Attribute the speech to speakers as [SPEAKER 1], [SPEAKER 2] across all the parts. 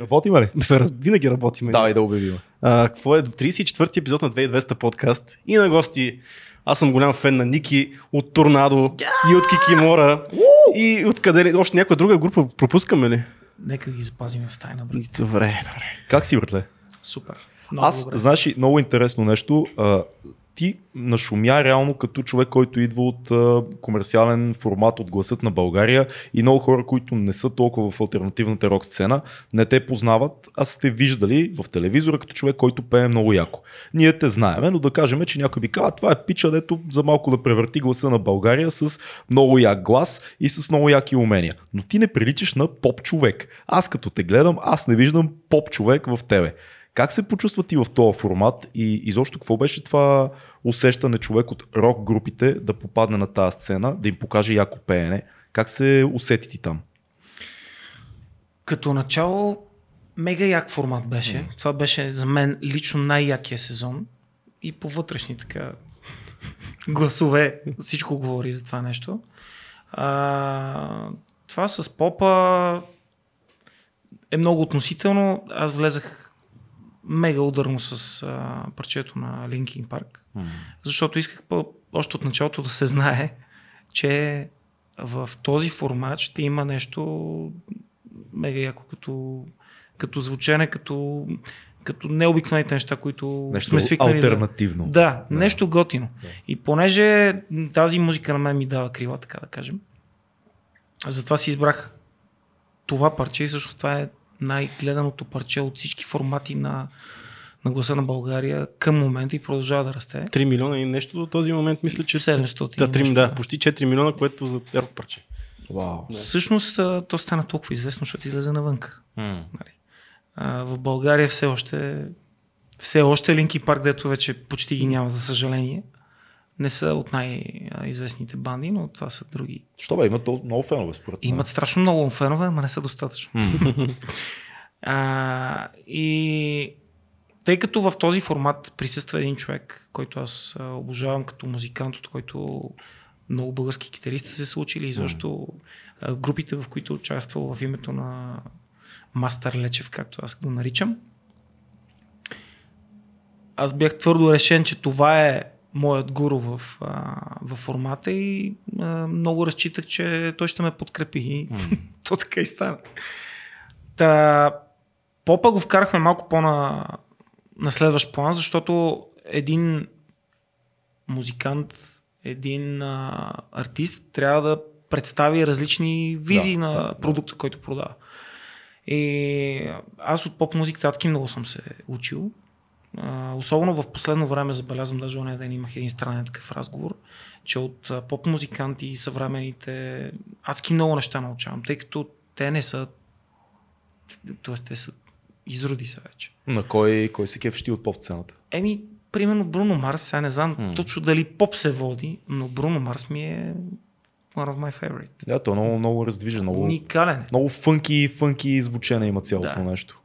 [SPEAKER 1] Работим ли?
[SPEAKER 2] Винаги работим.
[SPEAKER 1] Давай да обявим.
[SPEAKER 2] А, какво е 34-ти епизод на 2200 подкаст и на гости. Аз съм голям фен на Ники от Торнадо и от Кикимора и от къде ли. Още някоя друга група пропускаме ли?
[SPEAKER 3] Нека ги запазим в тайна, другите.
[SPEAKER 2] Добре, добре.
[SPEAKER 1] Как си, братле?
[SPEAKER 3] Супер. Много
[SPEAKER 1] Аз,
[SPEAKER 3] добре.
[SPEAKER 1] знаеш ли, много интересно нещо. А, ти нашумя реално като човек, който идва от а, комерциален формат от гласът на България и много хора, които не са толкова в альтернативната рок сцена, не те познават, а сте виждали в телевизора като човек, който пее много яко. Ние те знаеме, но да кажем, че някой би казал, това е пича, дето за малко да превърти гласа на България с много як глас и с много яки умения. Но ти не приличаш на поп човек. Аз като те гледам, аз не виждам поп човек в тебе. Как се почувства ти в този формат и изобщо какво беше това усещане човек от рок групите да попадне на тази сцена, да им покаже яко пеене? Как се усети ти там?
[SPEAKER 3] Като начало, мега як формат беше. Това беше за мен лично най-якия сезон. И по вътрешни така гласове всичко говори за това нещо. А, това с попа е много относително. Аз влезах мега ударно с а, парчето на Linkin Park, защото исках по- още от началото да се знае, че в този формат ще има нещо мега яко като, като звучене, като, като необикновените неща, които
[SPEAKER 1] Нещо
[SPEAKER 3] сме свикнали
[SPEAKER 1] альтернативно.
[SPEAKER 3] да... Да, нещо готино. И понеже тази музика на мен ми дава крила, така да кажем, затова си избрах това парче и също това е най-гледаното парче от всички формати на, на гласа на България към момента и продължава да расте.
[SPEAKER 2] 3 милиона и нещо до този момент мисля, че...
[SPEAKER 3] 700
[SPEAKER 2] Да,
[SPEAKER 3] и
[SPEAKER 2] 3,
[SPEAKER 3] нещо,
[SPEAKER 2] да, почти 4 милиона, което за рок парче.
[SPEAKER 1] Вау.
[SPEAKER 3] Всъщност то стана толкова известно, защото излезе навънка. Нали. А, в България все още все още Линки Парк, дето вече почти ги няма, за съжаление. Не са от най-известните банди, но това са други.
[SPEAKER 1] Що бе, има толкова много фенове според мен.
[SPEAKER 3] Имат страшно много фенове, ама не са достатъчно. а, и тъй като в този формат присъства един човек, който аз обожавам като музикант, от който много български китаристи се са учили и а, групите, в които участвал в името на Мастер Лечев, както аз го наричам. Аз бях твърдо решен, че това е моят гуру в, а, в формата и а, много разчитах, че той ще ме подкрепи. И то така и стана. Та, попа го вкарахме малко по-на на следващ план, защото един музикант, един а, артист трябва да представи различни визии
[SPEAKER 1] Да,
[SPEAKER 3] на
[SPEAKER 1] да, да.
[SPEAKER 3] продукта, който продава. И аз от поп музиката адски много съм се учил. А, особено в последно време забелязвам, даже ония ден имах един странен такъв разговор, че от поп музиканти и съвременните адски много неща научавам, тъй като те не са т.е. те са изроди са вече.
[SPEAKER 1] На кой, кой се кефиш ти от поп сцената?
[SPEAKER 3] Еми, примерно Бруно Марс, сега не знам
[SPEAKER 1] М.
[SPEAKER 3] точно дали поп се води, но Бруно Марс ми е one of my favorite.
[SPEAKER 1] Да, то е много, много раздвижен, много,
[SPEAKER 3] Уникален е.
[SPEAKER 1] много фънки, фънки звучение има цялото
[SPEAKER 3] Да.
[SPEAKER 1] нещо.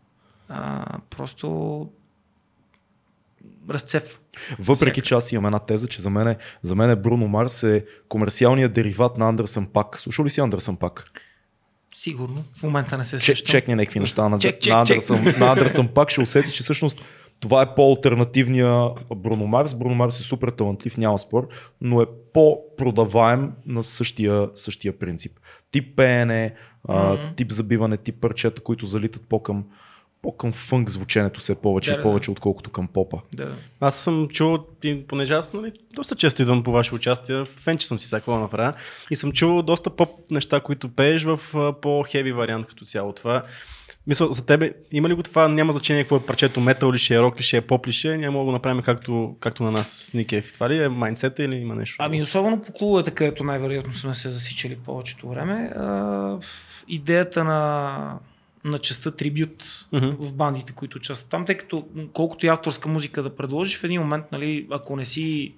[SPEAKER 3] А, просто разцеп.
[SPEAKER 1] Въпреки, че аз имам една теза, че за мен, за мен Бруно Марс е комерциалният дериват на Андерсън Пак. Слушал ли си Андерсън Пак?
[SPEAKER 3] Сигурно. В момента не се
[SPEAKER 1] Чек,
[SPEAKER 3] сещам.
[SPEAKER 1] чекни някакви неща на,
[SPEAKER 3] Чек, чек,
[SPEAKER 1] на,
[SPEAKER 3] чек.
[SPEAKER 1] Андерсън, на Андерсън Пак, ще усетиш, че всъщност това е по-алтернативния Бруно Марс. Бруно Марс е супер талантлив, няма спор, но е по-продаваем на същия, същия принцип. Тип пеене,
[SPEAKER 3] Мгм.
[SPEAKER 1] тип забиване, тип парчета, които залитат по-към, по-към фънк звученето все повече
[SPEAKER 3] Да,
[SPEAKER 1] и
[SPEAKER 3] да,
[SPEAKER 1] повече, отколкото към попа.
[SPEAKER 3] Да.
[SPEAKER 2] Аз съм чувал, понеже аз нали, доста често идвам по ваше участие, фен, че съм си да направя, и съм чувал доста поп неща, които пееш в по-хеви вариант като цяло. Това, мисля, за тебе има ли го това, няма значение какво е парчето, метал ли ще е, рок ли ще е, поп ли ще е, няма да го направим както, както на нас Никев. Това ли е майндсета или има нещо?
[SPEAKER 3] Ами особено по клубовете, където най-вероятно сме се засичали повечето време, а, в идеята на, на частта трибют
[SPEAKER 2] Мгм.
[SPEAKER 3] в бандите, които участват там, тъй като колкото и авторска музика да предложиш, в един момент, нали, ако не си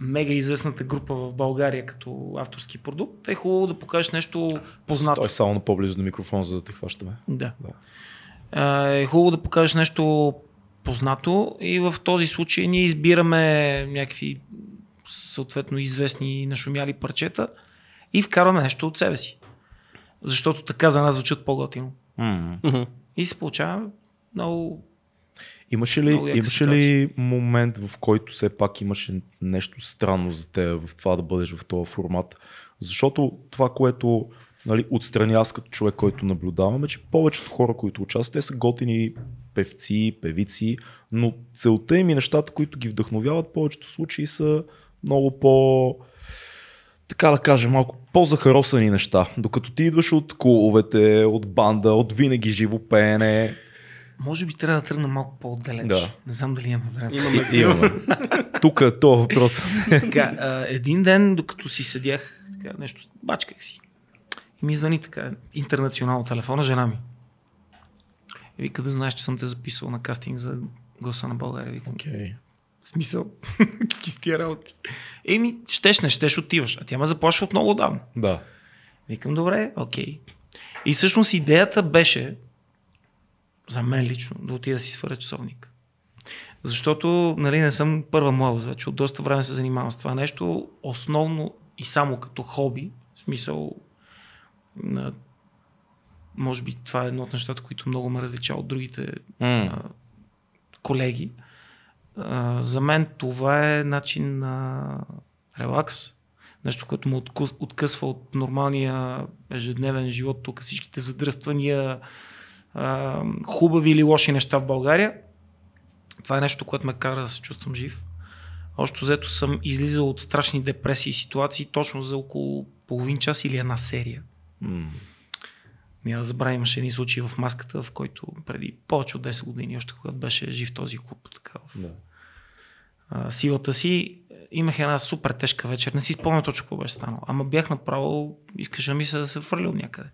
[SPEAKER 3] мега известната група в България като авторски продукт, е хубаво да покажеш нещо познато.
[SPEAKER 1] Той е само на по-близо до микрофон, за да те хващаме.
[SPEAKER 3] Да.
[SPEAKER 1] Да.
[SPEAKER 3] Е хубаво да покажеш нещо познато и в този случай ние избираме някакви съответно известни нашумяли парчета и вкарваме нещо от себе си. Защото така за нас звучат по-готино.
[SPEAKER 2] Мгм.
[SPEAKER 3] И се получава много
[SPEAKER 1] Имаше ли, имаше ли момент, в който все пак имаше нещо странно за теб в това да бъдеш в този формат? Защото това, което нали, отстрани аз като човек, който наблюдавам, е, че повечето хора, които участват, те са готини певци, певици, но целта им и нещата, които ги вдъхновяват, в повечето случаи са много по така да кажем, малко по-захаросани неща. Докато ти идваш от клубовете, от банда, от винаги живо пеене,
[SPEAKER 3] Може би трябва да тръгна малко по-отдалеч.
[SPEAKER 1] Да.
[SPEAKER 3] Не знам дали имаме време.
[SPEAKER 2] Имаме
[SPEAKER 1] Имаме. Тук е този въпрос.
[SPEAKER 3] така, а, един ден, докато си седях, така, нещо, бачках си. И ми звъни така, интернационал телефона, жена ми. И вика да знаеш, че съм те записал на кастинг за гласа на България. Викам,
[SPEAKER 1] Okay.
[SPEAKER 3] в смисъл, какви с тия работи. Еми, щеш, не щеш, отиваш. А тя ме заплашва от много давно.
[SPEAKER 1] Да.
[SPEAKER 3] Викам, добре, окей. И всъщност идеята беше, за мен лично, да отида да си сваря часовник. Защото нали, не съм първа младост, вече от доста време се занимавам с това нещо, основно и само като хоби, в смисъл, на, може би това е едно от нещата, които много ме различава от другите
[SPEAKER 1] Mm.
[SPEAKER 3] а, колеги. А, за мен това е начин на релакс. Нещо, което му откъсва от нормалния ежедневен живот, тук всичките задръствания, а, хубави или лоши неща в България. Това е нещо, което ме кара да се чувствам жив. Още взето съм излизал от страшни депресии и ситуации точно за около половин час или една серия.
[SPEAKER 1] Mm.
[SPEAKER 3] Няма да забравя, имаше един случай в маската, в който преди повече от 10 години, още когато беше жив този клуб, така, в
[SPEAKER 1] Да.
[SPEAKER 3] Силата си, имах една супер тежка вечер. Не си спомням точно какво беше станало. Ама бях направо, искаше ми се да се фърля от някъде.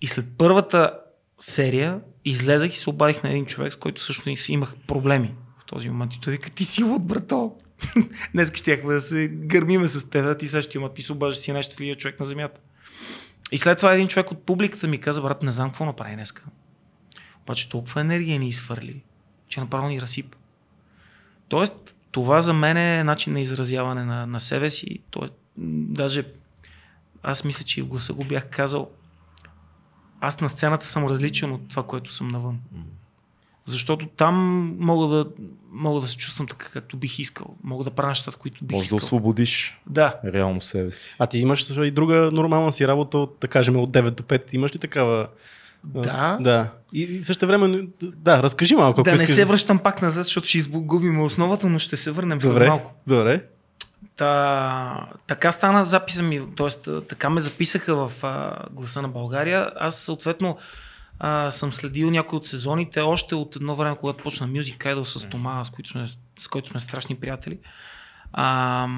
[SPEAKER 3] И след първата серия излезах и се обадих на един човек, с който също имах проблеми в този момент. И той вика, ти си от брато. Днес щяхме да се гърмиме с теб, а ти сега ще има, ти се обаждаш си най-щастливия човек на земята. И след това един човек от публиката ми каза, брат, не знам какво направи днеска. Обаче толкова енергия ни изхвърли, че направо ни разсип. Тоест, това за мен е начин на изразяване на, на себе си. Тоест, даже аз мисля, че и в гласа го бях казал, аз на сцената съм различен от това, което съм навън. Защото там мога да, мога да се чувствам така, както бих искал. Мога да правя нещата, които бих
[SPEAKER 1] Може да
[SPEAKER 3] искал.
[SPEAKER 1] освободиш
[SPEAKER 3] Да,
[SPEAKER 1] реално себе си.
[SPEAKER 2] А ти имаш и друга нормална си работа, от, да кажем, от 9 до 5. Имаш ли такава?
[SPEAKER 3] Да.
[SPEAKER 2] Да. И, също време, да, разкажи малко.
[SPEAKER 3] да не
[SPEAKER 2] искаш.
[SPEAKER 3] се връщам пак назад, защото ще изгубим основата, но ще се върнем след
[SPEAKER 2] Добре,
[SPEAKER 3] малко.
[SPEAKER 2] добре.
[SPEAKER 3] Та, така стана записа ми, т.е. така ме записаха в а, гласа на България. Аз съответно а, съм следил някои от сезоните, още от едно време, когато почна Music Idol с Тома, с, който сме, с който сме страшни приятели. А,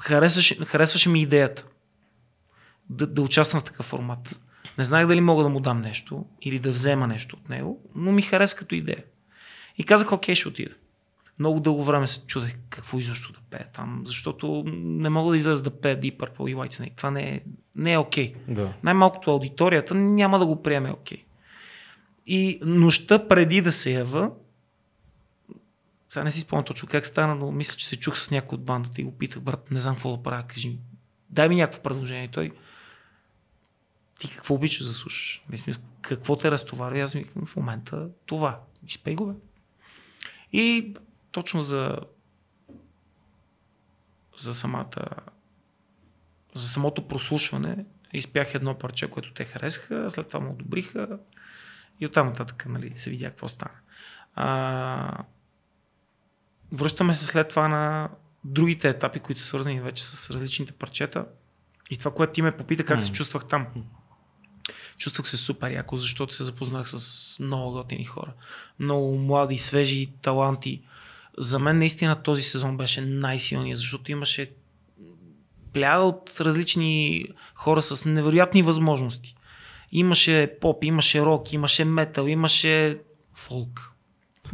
[SPEAKER 3] харесваше, харесваше ми идеята да, да участвам в такъв формат. Не знаех дали мога да му дам нещо или да взема нещо от него, но ми хареса като идея. И казах, окей, ще отида. Много дълго време се чудех какво изобщо да пея там, защото не мога да изляза да пея Deep Purple и White Snake. Това не е, не е окей.
[SPEAKER 1] Да.
[SPEAKER 3] Най-малкото аудиторията няма да го приеме окей. И нощта преди да се ява, сега не си спомням точно как стана, но мисля, че се чух с някой от бандата и го питах, брат, не знам какво да правя, кажи ми, дай ми някакво предложение. Той, ти какво обичаш да слушаш? Смисъл, какво те разтоварва? И аз викам, в момента това. Изпей го, бе. И точно за за самата за самото прослушване изпях едно парче, което те харесаха, след това му одобриха и оттам нататък нали, се видя какво стана. А, връщаме се след това на другите етапи, които са свързани вече с различните парчета и това, което ти ме попита, как се чувствах там. Чувствах се супер яко, защото се запознах с много готини хора. Много млади, свежи таланти. За мен наистина този сезон беше най-силният, защото имаше пляда от различни хора с невероятни възможности. Имаше поп, имаше рок, имаше метал, имаше фолк.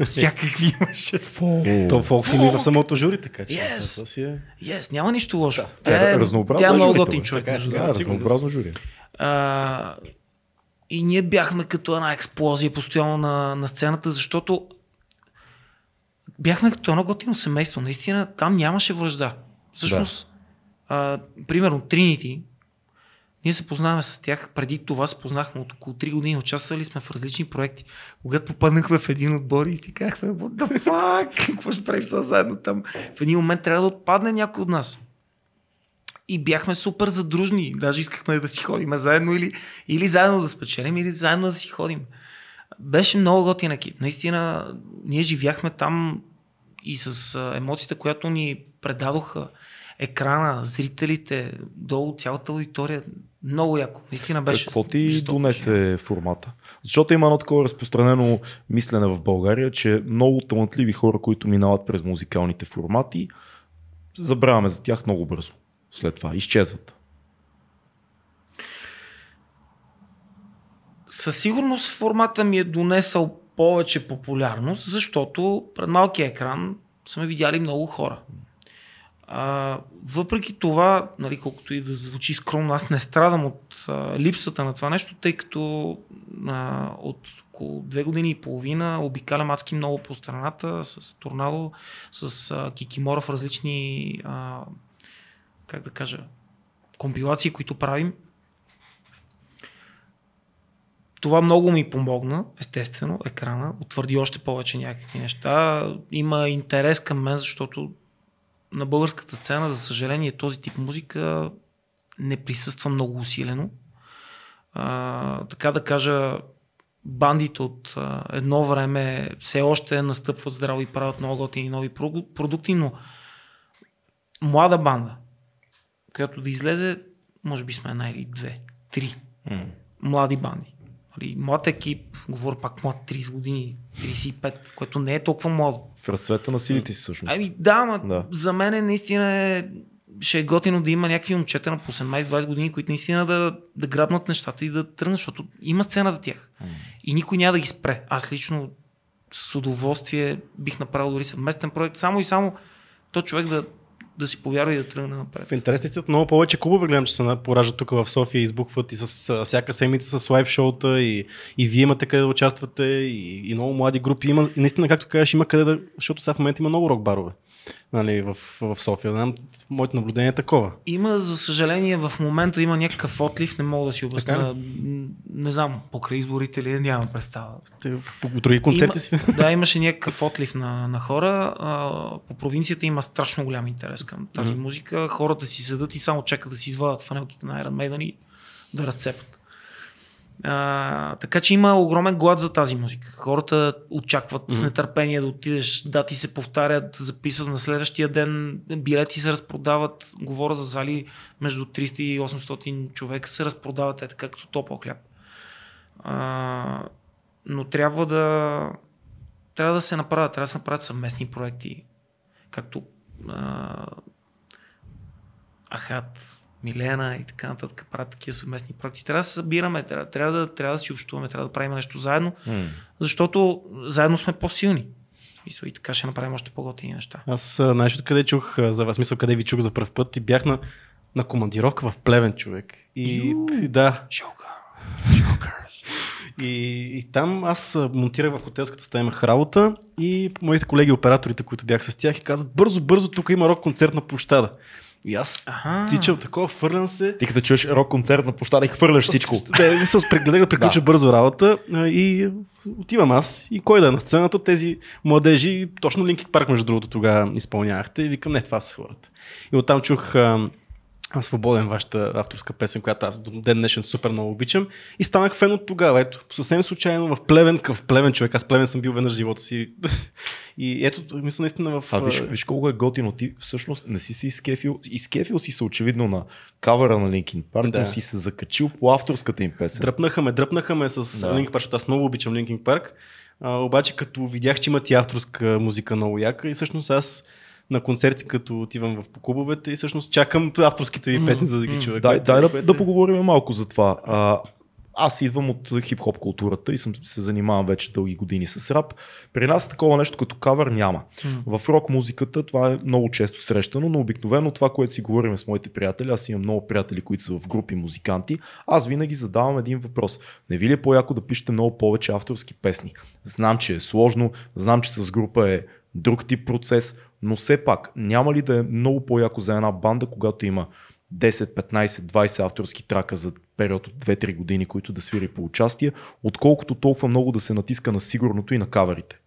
[SPEAKER 3] Всякакви имаше.
[SPEAKER 2] То фолк си ми в самото жури, така че.
[SPEAKER 3] Yes.
[SPEAKER 2] си е...
[SPEAKER 3] Yes, няма нищо лошо.
[SPEAKER 1] Тя е разнообразна
[SPEAKER 3] Тя е много готин човек.
[SPEAKER 2] Така е,
[SPEAKER 1] Да,
[SPEAKER 2] сигурно.
[SPEAKER 1] разнообразно жури.
[SPEAKER 3] А, и ние бяхме като една експлозия постоянно на, на сцената, защото бяхме като едно готино семейство. Наистина там нямаше връжда. Всъщност, а, примерно Тринити, Ние се познаваме с тях. Преди това се познахме от около 3 години. Участвали сме в различни проекти. Когато попаднахме в един отбор и си казахме, what the fuck, какво ще правим сега заедно там? В един момент трябва да отпадне някой от нас. И бяхме супер задружни. Даже искахме да си ходим заедно или, или заедно да спечелим, или заедно да си ходим. Беше много готин екип. Наистина, ние живяхме там и с емоцията, която ни предадоха екрана, зрителите, долу цялата аудитория. Много яко. Наистина беше.
[SPEAKER 1] Какво ти донесе формата? Защото има едно такова разпространено мислене в България, че много талантливи хора, които минават през музикалните формати, забравяме за тях много бързо. След това изчезват.
[SPEAKER 3] Със сигурност формата ми е донесъл повече популярност, защото пред малкия екран сме видяли много хора. А, въпреки това, нали, колкото и да звучи скромно, аз не страдам от а, липсата на това нещо, тъй като а, от около две години и половина обикалям адски много по страната с Торнадо, с а, Кикимора в различни, а, как да кажа, компилации, които правим. Това много ми помогна, естествено, екрана, утвърди още повече някакви неща. Има интерес към мен, защото на българската сцена, за съжаление, този тип музика не присъства много усилено. А, така да кажа, бандите от а, едно време все още настъпват здраво и правят много готини нови продукти, но млада банда, която да излезе, може би сме една или две, три mm. млади банди. Нали, млад екип, говоря пак млад 30 години, 35, което не е толкова младо.
[SPEAKER 1] В разцвета на силите си всъщност.
[SPEAKER 3] Ами да, ма да. за мен е наистина е, ще е готино да има някакви момчета на по 18-20 години, които наистина да, да грабнат нещата и да тръгнат, защото има сцена за тях. Mm. И никой няма да ги спре. Аз лично с удоволствие бих направил дори съвместен проект, само и само то човек да да си повярва и да тръгне напред.
[SPEAKER 2] В интерес много повече клубове гледам, че се поражат тук в София, избухват и с всяка седмица с лайв шоута и, и вие имате къде да участвате и, и много млади групи. Има, и наистина, както кажеш, има къде да, защото сега в момента има много рок барове нали, в, в София. Знам, моето наблюдение е такова.
[SPEAKER 3] Има, за съжаление, в момента има някакъв отлив, не мога да си обясня. Не знам, покрай изборите ли, нямам представа.
[SPEAKER 2] По други концерти си?
[SPEAKER 3] Да, имаше някакъв отлив на, на хора. А, по провинцията има страшно голям интерес към тази mm-hmm. музика. Хората си седат и само чакат да си извадат фанелките на Iron Maiden и да разцепят. А, така че има огромен глад за тази музика. Хората очакват mm-hmm. с нетърпение да отидеш, дати се повтарят, записват на следващия ден, билети се разпродават. Говоря за зали между 300 и 800 човека се разпродават е така като топъл хляб. А, но трябва да трябва да се направят, трябва да се направят съвместни проекти, както а, Ахат, Милена и така нататък правят такива съвместни проекти. Трябва да се събираме, трябва, трябва, да, трябва да си общуваме, трябва да правим нещо заедно, mm. защото заедно сме по-силни. И, и така ще направим още по-готини неща.
[SPEAKER 2] Аз нещо къде чух за вас, мисъл къде ви чух за първ път и бях на, на командировка в Плевен човек. И, и да. И, и там аз монтирах в хотелската стая, имах работа и моите колеги операторите, които бях с тях, и казват бързо, бързо, тук има рок концерт на площада. И аз ага. тичам такова, фърлям се.
[SPEAKER 1] Ти като чуеш рок концерт на площада и хвърляш всичко.
[SPEAKER 2] Не, се прегледах да приключа да. бързо работа и отивам аз и кой да е на сцената, тези младежи, точно Линки Парк между другото тогава изпълнявахте и викам, не, това са хората. И оттам чух Свободен, вашата авторска песен, която аз до ден днешен супер много обичам. И станах фен от тогава. Ето, съвсем случайно в Плевен, в Плевен човек. Аз Плевен съм бил веднъж в живота си. и ето, мисля наистина в...
[SPEAKER 1] А виж, виж колко е готино. Ти всъщност не си си изкефил. Изкефил си се очевидно на кавера на Linkin Park, да. но си се закачил по авторската им песен.
[SPEAKER 2] Дръпнаха ме, дръпнаха ме с да. Linkin Park, защото аз много обичам Linkin Park. А, обаче като видях, че имат и авторска музика много яка и всъщност аз на концерти, като отивам в клубовете и всъщност чакам авторските ви песни, за да ги чуя.
[SPEAKER 1] Дай, дай да, да поговорим малко за това. А, аз идвам от хип-хоп културата и съм се занимавам вече дълги години с рап. При нас такова нещо като кавър няма. Mm. В рок музиката това е много често срещано, но обикновено това, което си говорим с моите приятели, аз имам много приятели, които са в групи музиканти, аз винаги задавам един въпрос. Не ви ли е по-яко да пишете много повече авторски песни? Знам, че е сложно, знам, че с група е друг тип процес, но все пак няма ли да е много по-яко за една банда, когато има 10, 15, 20 авторски трака за период от 2-3 години, които да свири по участие, отколкото толкова много да се натиска на сигурното и на каверите.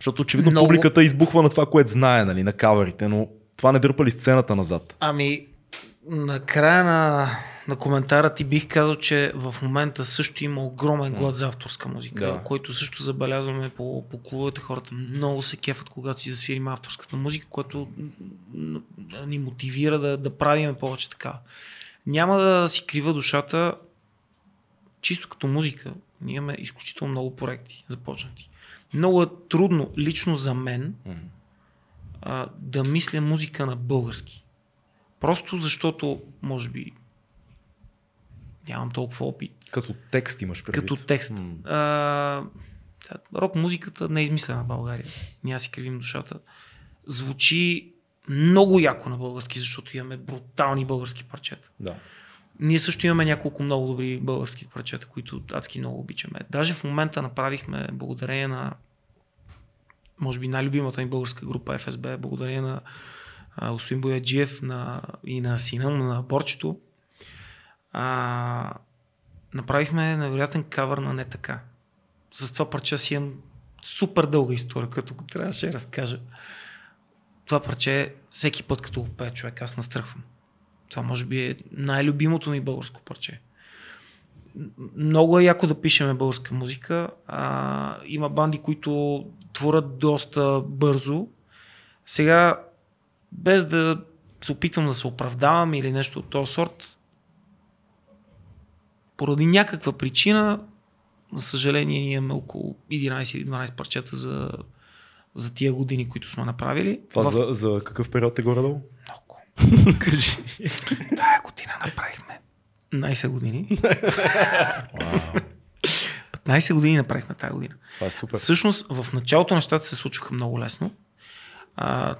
[SPEAKER 1] Защото очевидно
[SPEAKER 3] Много-
[SPEAKER 1] публиката избухва на това, което знае, нали, на каверите, но това не дърпа ли сцената назад?
[SPEAKER 3] Ами, на края на, на коментара ти бих казал, че в момента също има огромен глад за авторска музика,
[SPEAKER 1] Да.
[SPEAKER 3] който също забелязваме по, по клубовете. Хората много се кефат, когато си засвирим авторската музика, което ни мотивира да, да правиме повече така. Няма да си крива душата, чисто като музика, ние имаме изключително много проекти започнати. Много е трудно, лично за мен, а, да мисля музика на български. Просто защото, може би, нямам толкова опит
[SPEAKER 1] Като текст имаш предвид.
[SPEAKER 3] като текст.
[SPEAKER 1] М.
[SPEAKER 3] А, рок музиката не е измислена в България. Ние си кривим душата. Звучи много яко на български, защото имаме брутални български парчета.
[SPEAKER 1] Да.
[SPEAKER 3] Ние също имаме няколко много добри български парчета, които адски много обичаме. Даже в момента направихме благодарение на може би най-любимата ни българска група ФСБ, благодарение на господин Бояджиев на, и на сина му, на Борчето. А, направихме невероятен кавър на не така. С това парче си имам супер дълга история, го трябваше да разкажа. Това парче, всеки път като го пее човек, аз настръхвам. Това може би е най-любимото ми българско парче. Много е яко да пишеме българска музика. А, има банди, които творят доста бързо. Сега, без да се опитвам да се оправдавам или нещо от този сорт, поради някаква причина, за съжаление, ние имаме около 11 или 12 парчета за, за тия години, които сме направили.
[SPEAKER 1] Това
[SPEAKER 3] В-
[SPEAKER 1] за, за какъв период е горе-долу?
[SPEAKER 3] много. Кажи. Тая година направихме 15 години. 15 години направихме тази година.
[SPEAKER 1] Това е супер.
[SPEAKER 3] Всъщност, в началото нещата се случваха много лесно. А,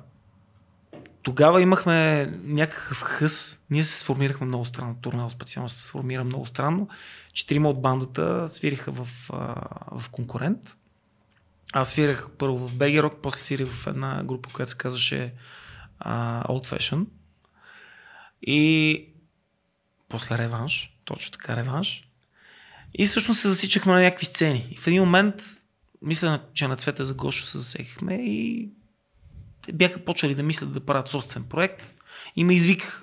[SPEAKER 3] тогава имахме някакъв хъс. Ние се сформирахме много странно. Турнал специално се сформира много странно. Четирима от бандата свириха в, в конкурент. Аз свирах първо в BG Rock, после свирих в една група, която се казваше а, Old Fashion. И после реванш, точно така реванш. И всъщност се засичахме на някакви сцени. И в един момент, мисля, че на цвета за Гошо се засекахме и те бяха почали да мислят да правят собствен проект и ме извикаха.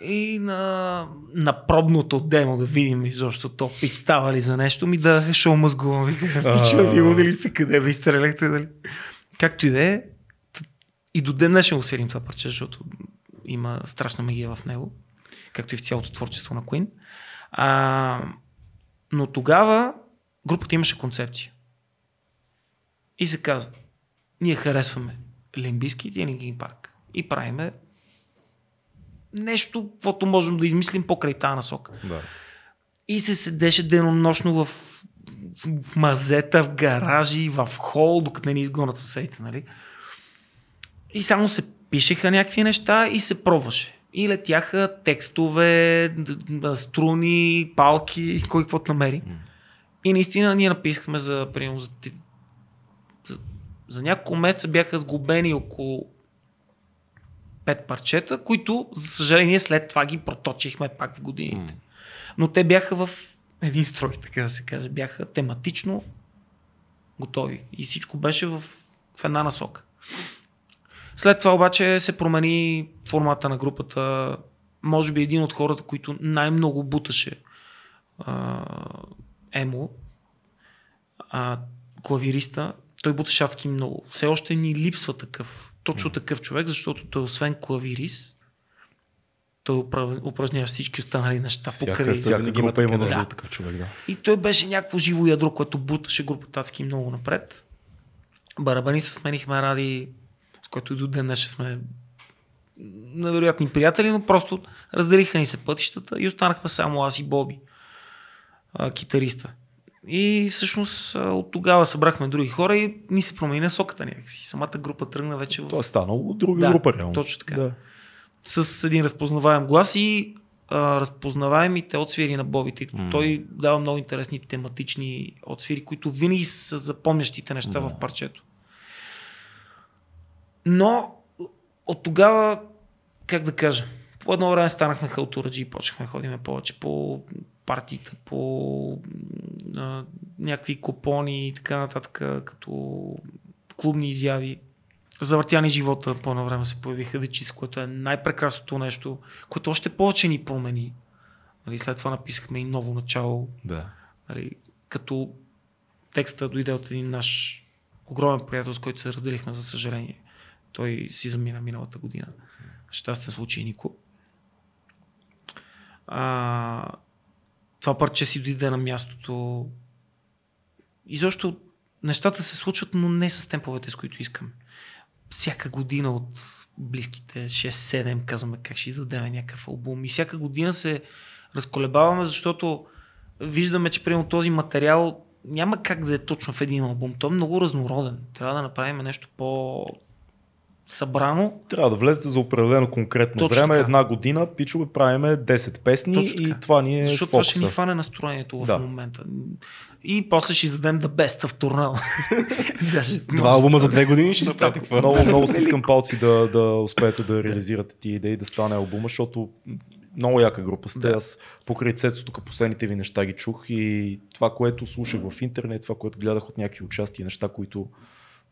[SPEAKER 3] И на, на пробното демо да видим изобщо то пич става ли за нещо, ми да шоу мъзгувам. Викаха, пича, вие луди ли сте къде ви стреляхте, дали? Както и да е, и до ден днешен го свирим това парче, защото има страшна магия в него, както и в цялото творчество на Queen. А, но тогава групата имаше концепция. И се каза, ние харесваме Лимбийски и парк. И правиме нещо, каквото можем да измислим покрай тази насока.
[SPEAKER 1] Да.
[SPEAKER 3] И се седеше денонощно в, в, мазета, в гаражи, в хол, докато не ни изгонят съседите, нали? И само се пишеха някакви неща и се пробваше. И летяха текстове, струни, палки, кой каквото намери. И наистина ние написахме за, примерно, за, за няколко месеца бяха сгубени около пет парчета, които, за съжаление, след това ги проточихме пак в годините. Но те бяха в един строй, така да се каже. Бяха тематично готови. И всичко беше в, в една насока. След това обаче се промени формата на групата. Може би един от хората, които най-много буташе а, Емо, а, клавириста, той буташе адски много. Все още ни липсва такъв, точно такъв човек, защото той освен клавирист, той упра- упражнява всички останали неща
[SPEAKER 1] Всяка,
[SPEAKER 3] покрай.
[SPEAKER 1] всяка
[SPEAKER 2] винаги
[SPEAKER 1] група
[SPEAKER 2] има
[SPEAKER 1] нужда
[SPEAKER 3] да.
[SPEAKER 1] от такъв човек, да.
[SPEAKER 3] И той беше някакво живо ядро, което буташе групата адски много напред. Барабаниста сменихме Ради, с който и до ден днешен сме невероятни приятели, но просто разделиха ни се пътищата и останахме само аз и Боби, а, китариста. И всъщност от тогава събрахме други хора и ни се промени насоката някакси. Самата група тръгна вече в...
[SPEAKER 1] То е станало друга
[SPEAKER 3] Да,
[SPEAKER 1] група, реално.
[SPEAKER 3] точно така.
[SPEAKER 1] Да.
[SPEAKER 3] с един разпознаваем глас и а, разпознаваемите отсвири на Боби, тъй като
[SPEAKER 1] М.
[SPEAKER 3] той дава много интересни тематични отсвири, които винаги са запомнящите неща
[SPEAKER 1] Да.
[SPEAKER 3] в парчето. Но от тогава как да кажа, по едно време станахме халтураджи и почнахме ходиме повече по партита, по а, някакви купони и така нататък, като клубни изяви. Завъртяни живота по едно време се появиха дечиц, което е най-прекрасното нещо, което още повече ни промени. Нали, след това написахме и ново начало.
[SPEAKER 1] Да.
[SPEAKER 3] Нали, като текста дойде от един наш огромен приятел, с който се разделихме, за съжаление. Той си замина миналата година. Щастен случай, Нико. А, това парче си дойде на мястото. И защо нещата се случват, но не с темповете, с които искам. Всяка година от близките 6-7 казваме как ще издадем някакъв албум. И всяка година се разколебаваме, защото виждаме, че примерно този материал няма как да е точно в един албум. Той е много разнороден. Трябва да направим нещо по събрано.
[SPEAKER 1] Трябва да влезете за определено конкретно
[SPEAKER 3] Точно
[SPEAKER 1] време.
[SPEAKER 3] така.
[SPEAKER 1] Една година пичове правиме 10 песни
[SPEAKER 3] Точно
[SPEAKER 1] и
[SPEAKER 3] така.
[SPEAKER 1] това ни е
[SPEAKER 3] Защото това ще
[SPEAKER 1] фокуса.
[SPEAKER 3] ни фане настроението в
[SPEAKER 1] Да.
[SPEAKER 3] момента. И после ще издадем The Best турнал. Даже
[SPEAKER 2] Два албума за
[SPEAKER 3] стане.
[SPEAKER 2] две години ще какво?
[SPEAKER 1] Много, много стискам палци да, да успеете да реализирате тия идеи, да стане албума, защото много яка група сте.
[SPEAKER 3] Да.
[SPEAKER 1] Аз покрай Цецо тук последните ви неща ги чух и това, което слушах в интернет, това, което гледах от някакви участия, неща, които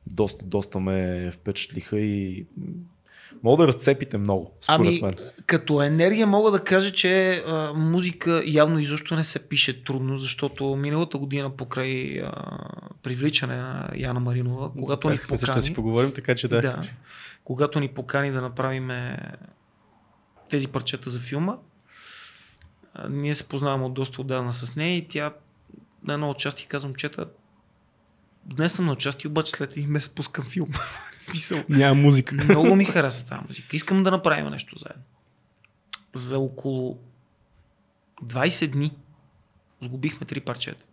[SPEAKER 1] доста, доста ме впечатлиха и мога да разцепите много, според
[SPEAKER 3] Ами,
[SPEAKER 1] мен.
[SPEAKER 3] като енергия мога да кажа, че а, музика явно изобщо не се пише трудно, защото миналата година покрай а, привличане на Яна Маринова, когато ни
[SPEAKER 2] Искахме също си
[SPEAKER 3] покани,
[SPEAKER 2] поговорим, така че да.
[SPEAKER 3] да, когато ни покани да направим тези парчета за филма, а, ние се познаваме от доста отдавна с нея и тя на едно участие казвам, чета, днес съм на участие, обаче след един месец пускам филм. В смисъл,
[SPEAKER 2] Няма музика.
[SPEAKER 3] много ми хареса тази музика. Искам да направим нещо заедно. За около 20 дни сгубихме три парчета.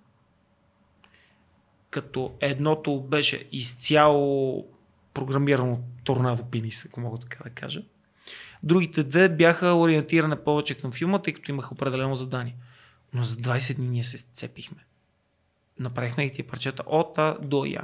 [SPEAKER 3] Като едното беше изцяло програмирано торнадо пинис, ако мога така да кажа. Другите две бяха ориентиране повече към филма, тъй като имах определено задание. Но за 20 дни ние се сцепихме. Направихме ги тия парчета от А до Я.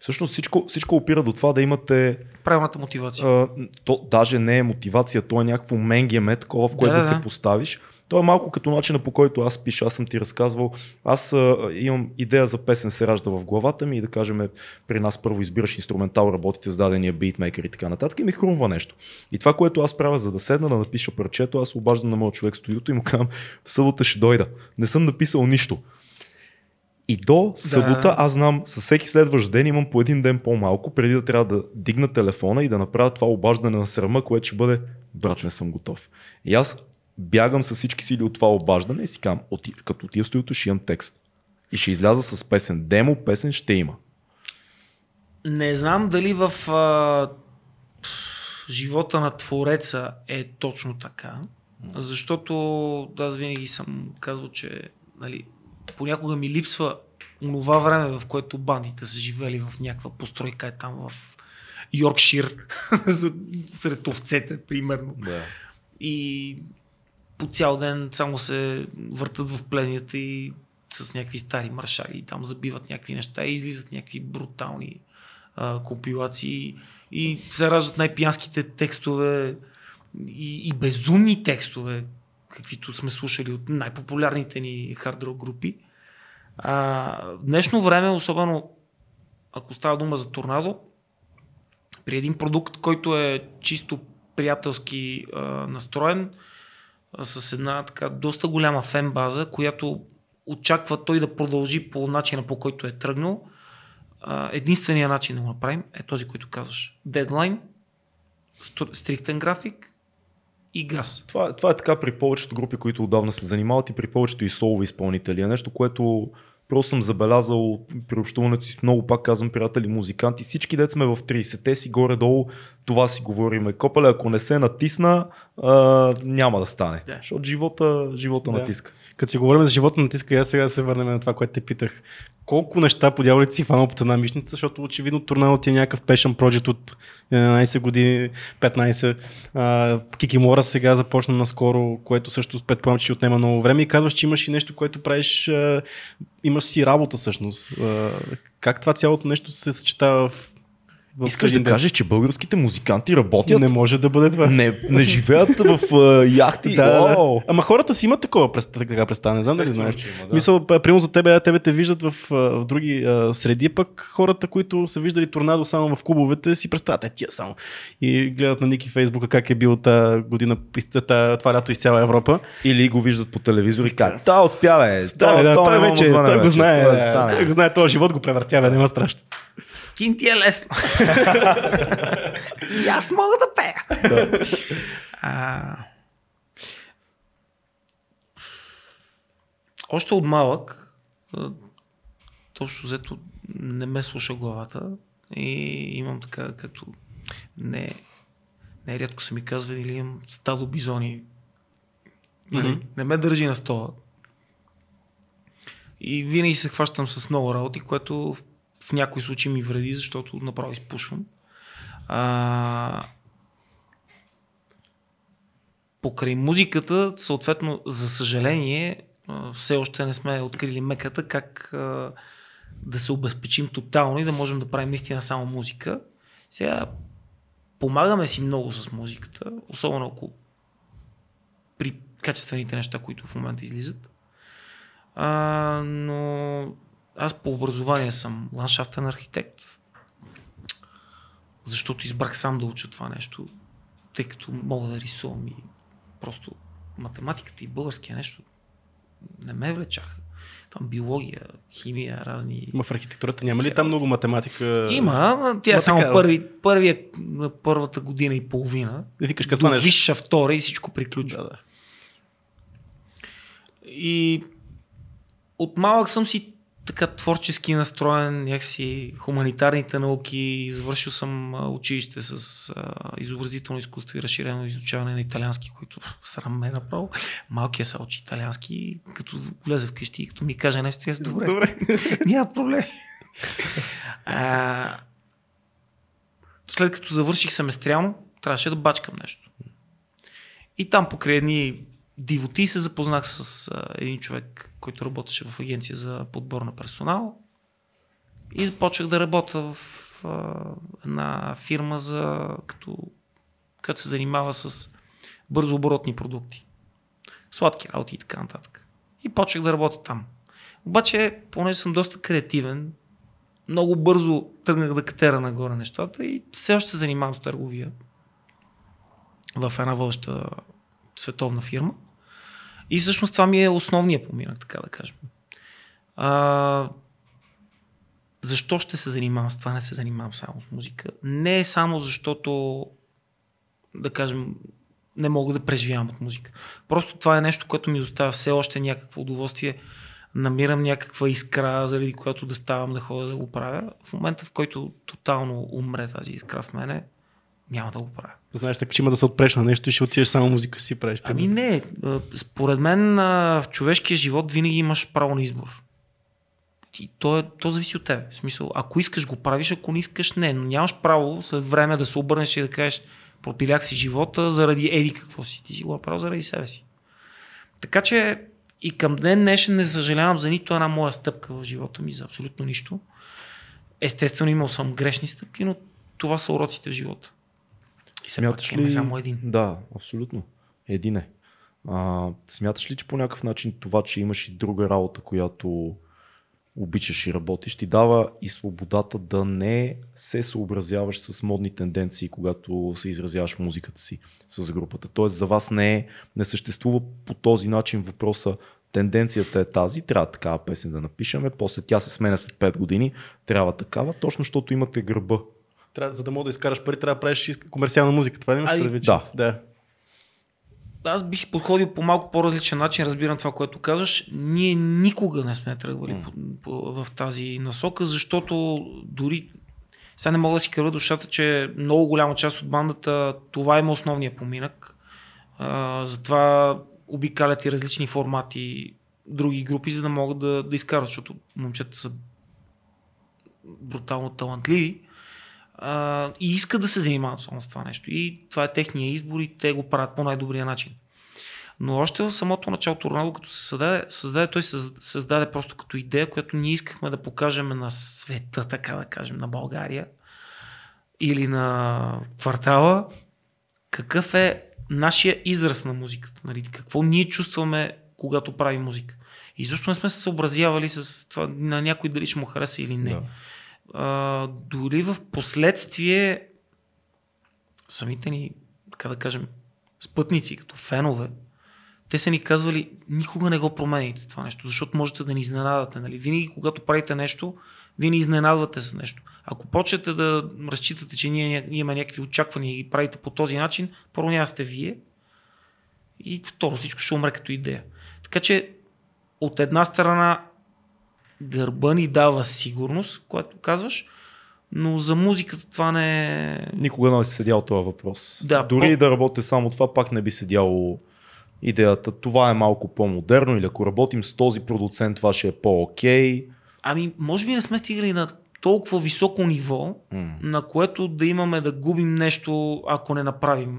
[SPEAKER 1] Всъщност всичко, всичко опира до това да имате
[SPEAKER 3] Правилната мотивация.
[SPEAKER 1] а, то даже не е мотивация, то е някакво менгеме, такова, в което
[SPEAKER 3] Да,
[SPEAKER 1] да,
[SPEAKER 3] да,
[SPEAKER 1] се поставиш. То е малко като начина по който аз пиша, аз съм ти разказвал. Аз а, имам идея за песен се ражда в главата ми и да кажем при нас първо избираш инструментал, работите с дадения битмейкър и така нататък и ми хрумва нещо. И това, което аз правя за да седна да напиша парчето, аз обаждам на моят човек в студиото и му казвам, в събота ще дойда. Не съм написал нищо. И до събота аз знам, със всеки следващ ден имам по един ден по-малко, преди да трябва да дигна телефона и да направя това обаждане на срама, което ще бъде, брат, не съм готов. И аз бягам с всички сили от това обаждане и си казвам, оти, като отида в студиото ще имам текст. И ще изляза с песен. Демо песен ще има.
[SPEAKER 3] Не знам дали в а, живота на Твореца е точно така, защото аз винаги съм казвал, че нали, понякога ми липсва онова време, в което бандите са живели в някаква постройка е там в Йоркшир, сред овцете, примерно.
[SPEAKER 1] Да.
[SPEAKER 3] И по цял ден само се въртат в пленията и с някакви стари маршали и там забиват някакви неща и излизат някакви брутални а, компилации и се раждат най-пиянските текстове и, и безумни текстове, каквито сме слушали от най-популярните ни хард-рок групи. А, в днешно време, особено ако става дума за торнадо, при един продукт, който е чисто приятелски а, настроен, а, с една така доста голяма фен база, която очаква той да продължи по начина по който е тръгнал. А, единственият начин да го направим е този, който казваш. Дедлайн, стриктен график и газ.
[SPEAKER 1] Това, това е така при повечето групи, които отдавна се занимават и при повечето и солови изпълнители. Е нещо, което просто съм забелязал при общуването си с много, пак казвам, приятели, музиканти. Всички деца сме в 30-те си горе-долу, това си говориме. Копеле, ако не се натисна, а, няма да стане.
[SPEAKER 3] Да.
[SPEAKER 1] Защото живота, живота
[SPEAKER 2] Да.
[SPEAKER 1] натиска.
[SPEAKER 2] Като си говорим за живота на тиска, аз сега се върнем на това, което те питах. Колко неща по дяволите си хванал под една мишница, защото очевидно турнало ти е някакъв пешен проект от 11 години, 15. А, Кикимора сега започна наскоро, което също предполагам, че ще отнема много време и казваш, че имаш и нещо, което правиш, имаш си работа всъщност. Как това цялото нещо се съчетава в
[SPEAKER 1] Искаш да
[SPEAKER 2] ден.
[SPEAKER 1] кажеш, че българските музиканти работят?
[SPEAKER 2] Не може да бъде това.
[SPEAKER 1] не, не живеят в а, яхти.
[SPEAKER 2] Да, да! Ама хората си имат такова така представа. Не знам дали знаеш.
[SPEAKER 1] да.
[SPEAKER 2] Мисъл, примерно за тебе, тебе те виждат в, в други а, среди, пък хората, които са виждали торнадо само в клубовете, си представят, е тия само. И гледат на Ники Фейсбука как е бил тази година, та- това лято из цяла Европа.
[SPEAKER 1] Или го виждат по телевизор и как. Та успя, бе.
[SPEAKER 2] Да, да,
[SPEAKER 1] то
[SPEAKER 2] той вече, той го знае, той го знае, този живот го превъртява, няма страшно.
[SPEAKER 3] Скин ти е лесно. И аз мога да пея. а... Още от малък, точно взето не ме слуша главата и имам така, като не, не рядко са ми казвали, или имам стадо бизони. Нали?
[SPEAKER 2] Мгм.
[SPEAKER 3] Не ме държи на стола. И винаги се хващам с много работи, което в, в някои случаи ми вреди, защото направо изпушвам. А, покрай музиката, съответно, за съжаление, все още не сме открили меката как да се обезпечим тотално и да можем да правим наистина само музика. Сега помагаме си много с музиката, особено ако при качествените неща, които в момента излизат. А, но аз по образование съм ландшафтен архитект, защото избрах сам да уча това нещо, тъй като мога да рисувам и просто математиката и българския нещо не ме влечаха. Там биология, химия, разни...
[SPEAKER 2] Ма в архитектурата няма ли там много математика?
[SPEAKER 3] Има, ама тя е само
[SPEAKER 2] така,
[SPEAKER 3] първи, първия, първата година и половина.
[SPEAKER 2] Да викаш като нещо.
[SPEAKER 3] висша втора и всичко приключва.
[SPEAKER 2] Да, да.
[SPEAKER 3] И от малък съм си така творчески настроен, някакси хуманитарните науки, завършил съм училище с а, изобразително изкуство и разширено изучаване на италиански, който срам ме е направо. Малкият се учи италиански, като влезе вкъщи и като ми каже нещо, аз добре,
[SPEAKER 2] Добре.
[SPEAKER 3] няма проблем. а, след като завърших семестриално, трябваше да бачкам нещо. И там покрай едни дивоти се запознах с а, един човек, който работеше в агенция за подбор на персонал и започнах да работя в а, една фирма, за, като, която се занимава с бързооборотни продукти. Сладки работи и така нататък. И почнах да работя там. Обаче, понеже съм доста креативен, много бързо тръгнах да катера нагоре нещата и все още се занимавам с търговия в една водеща световна фирма. И всъщност това ми е основният поминък, така да кажем. А, защо ще се занимавам с това? Не се занимавам само с музика. Не е само защото, да кажем, не мога да преживявам от музика. Просто това е нещо, което ми доставя все още някакво удоволствие. Намирам някаква искра, заради която да ставам да ходя да го правя. В момента, в който тотално умре тази искра в мене, няма да го правя.
[SPEAKER 2] Знаеш, така, че има да се отпреш на нещо и ще отидеш само музика си правиш.
[SPEAKER 3] Ами не, според мен в човешкия живот винаги имаш право на избор. И то, е, то зависи от теб. В смисъл, ако искаш го правиш, ако не искаш не, но нямаш право след време да се обърнеш и да кажеш пропилях си живота заради еди какво си. Ти си го направил заради себе си. Така че и към ден днешен не съжалявам за нито една моя стъпка в живота ми, за абсолютно нищо. Естествено имал съм грешни стъпки, но това са уроците в живота. Пак
[SPEAKER 1] Смяташ ли...
[SPEAKER 3] само един.
[SPEAKER 1] Да, абсолютно. Един е. А, смяташ ли, че по някакъв начин това, че имаш и друга работа, която обичаш и работиш, ти дава и свободата да не се съобразяваш с модни тенденции, когато се изразяваш музиката си с групата. Тоест за вас не, е, не съществува по този начин въпроса тенденцията е тази, трябва такава песен да напишеме, после тя се сменя след 5 години, трябва такава, точно защото имате гърба.
[SPEAKER 2] Трябва, за да мога да изкараш пари, трябва да правиш и комерциална музика. Това ли имаш
[SPEAKER 3] Ай,
[SPEAKER 2] предвид?
[SPEAKER 1] да.
[SPEAKER 2] да.
[SPEAKER 3] аз бих подходил по малко по-различен начин, разбирам това, което казваш. Ние никога не сме тръгвали
[SPEAKER 1] М.
[SPEAKER 3] по, по, в тази насока, защото дори сега не мога да си кръва душата, че много голяма част от бандата това има основния поминък. А, затова обикалят и различни формати, други групи, за да могат да, да изкарат, защото момчета са брутално талантливи и искат да се занимават само с това нещо. И това е техния избор и те го правят по най-добрия начин. Но още в самото начало Торнадо, като се създаде, създаде, той се създаде просто като идея, която ние искахме да покажем на света, така да кажем, на България. или на квартала, какъв е нашия израз на музиката. Нали? Какво ние чувстваме, когато правим музика. И защо не сме се съобразявали с това на някой дали ще му хареса или не.
[SPEAKER 1] Да.
[SPEAKER 3] А, дори в последствие самите ни, така да кажем, спътници, като фенове, те са ни казвали, никога не го промените това нещо, защото можете да ни изненадате. Нали? Винаги, когато правите нещо, вие ни изненадвате с нещо. Ако почнете да разчитате, че ние имаме някакви очаквания и ги правите по този начин, първо няма сте вие и второ всичко ще умре като идея. Така че от една страна гърба ни дава сигурност, което казваш, но за музиката това не е...
[SPEAKER 1] Никога не си седял този въпрос.
[SPEAKER 3] Да,
[SPEAKER 1] Дори
[SPEAKER 3] по-
[SPEAKER 1] и да работя само това, пак не би седяло идеята. Това е малко по-модерно или ако работим с този продуцент, това ще е по-окей.
[SPEAKER 3] Ами, може би не сме стигали на толкова високо ниво,
[SPEAKER 1] М.
[SPEAKER 3] на което да имаме да губим нещо, ако не направим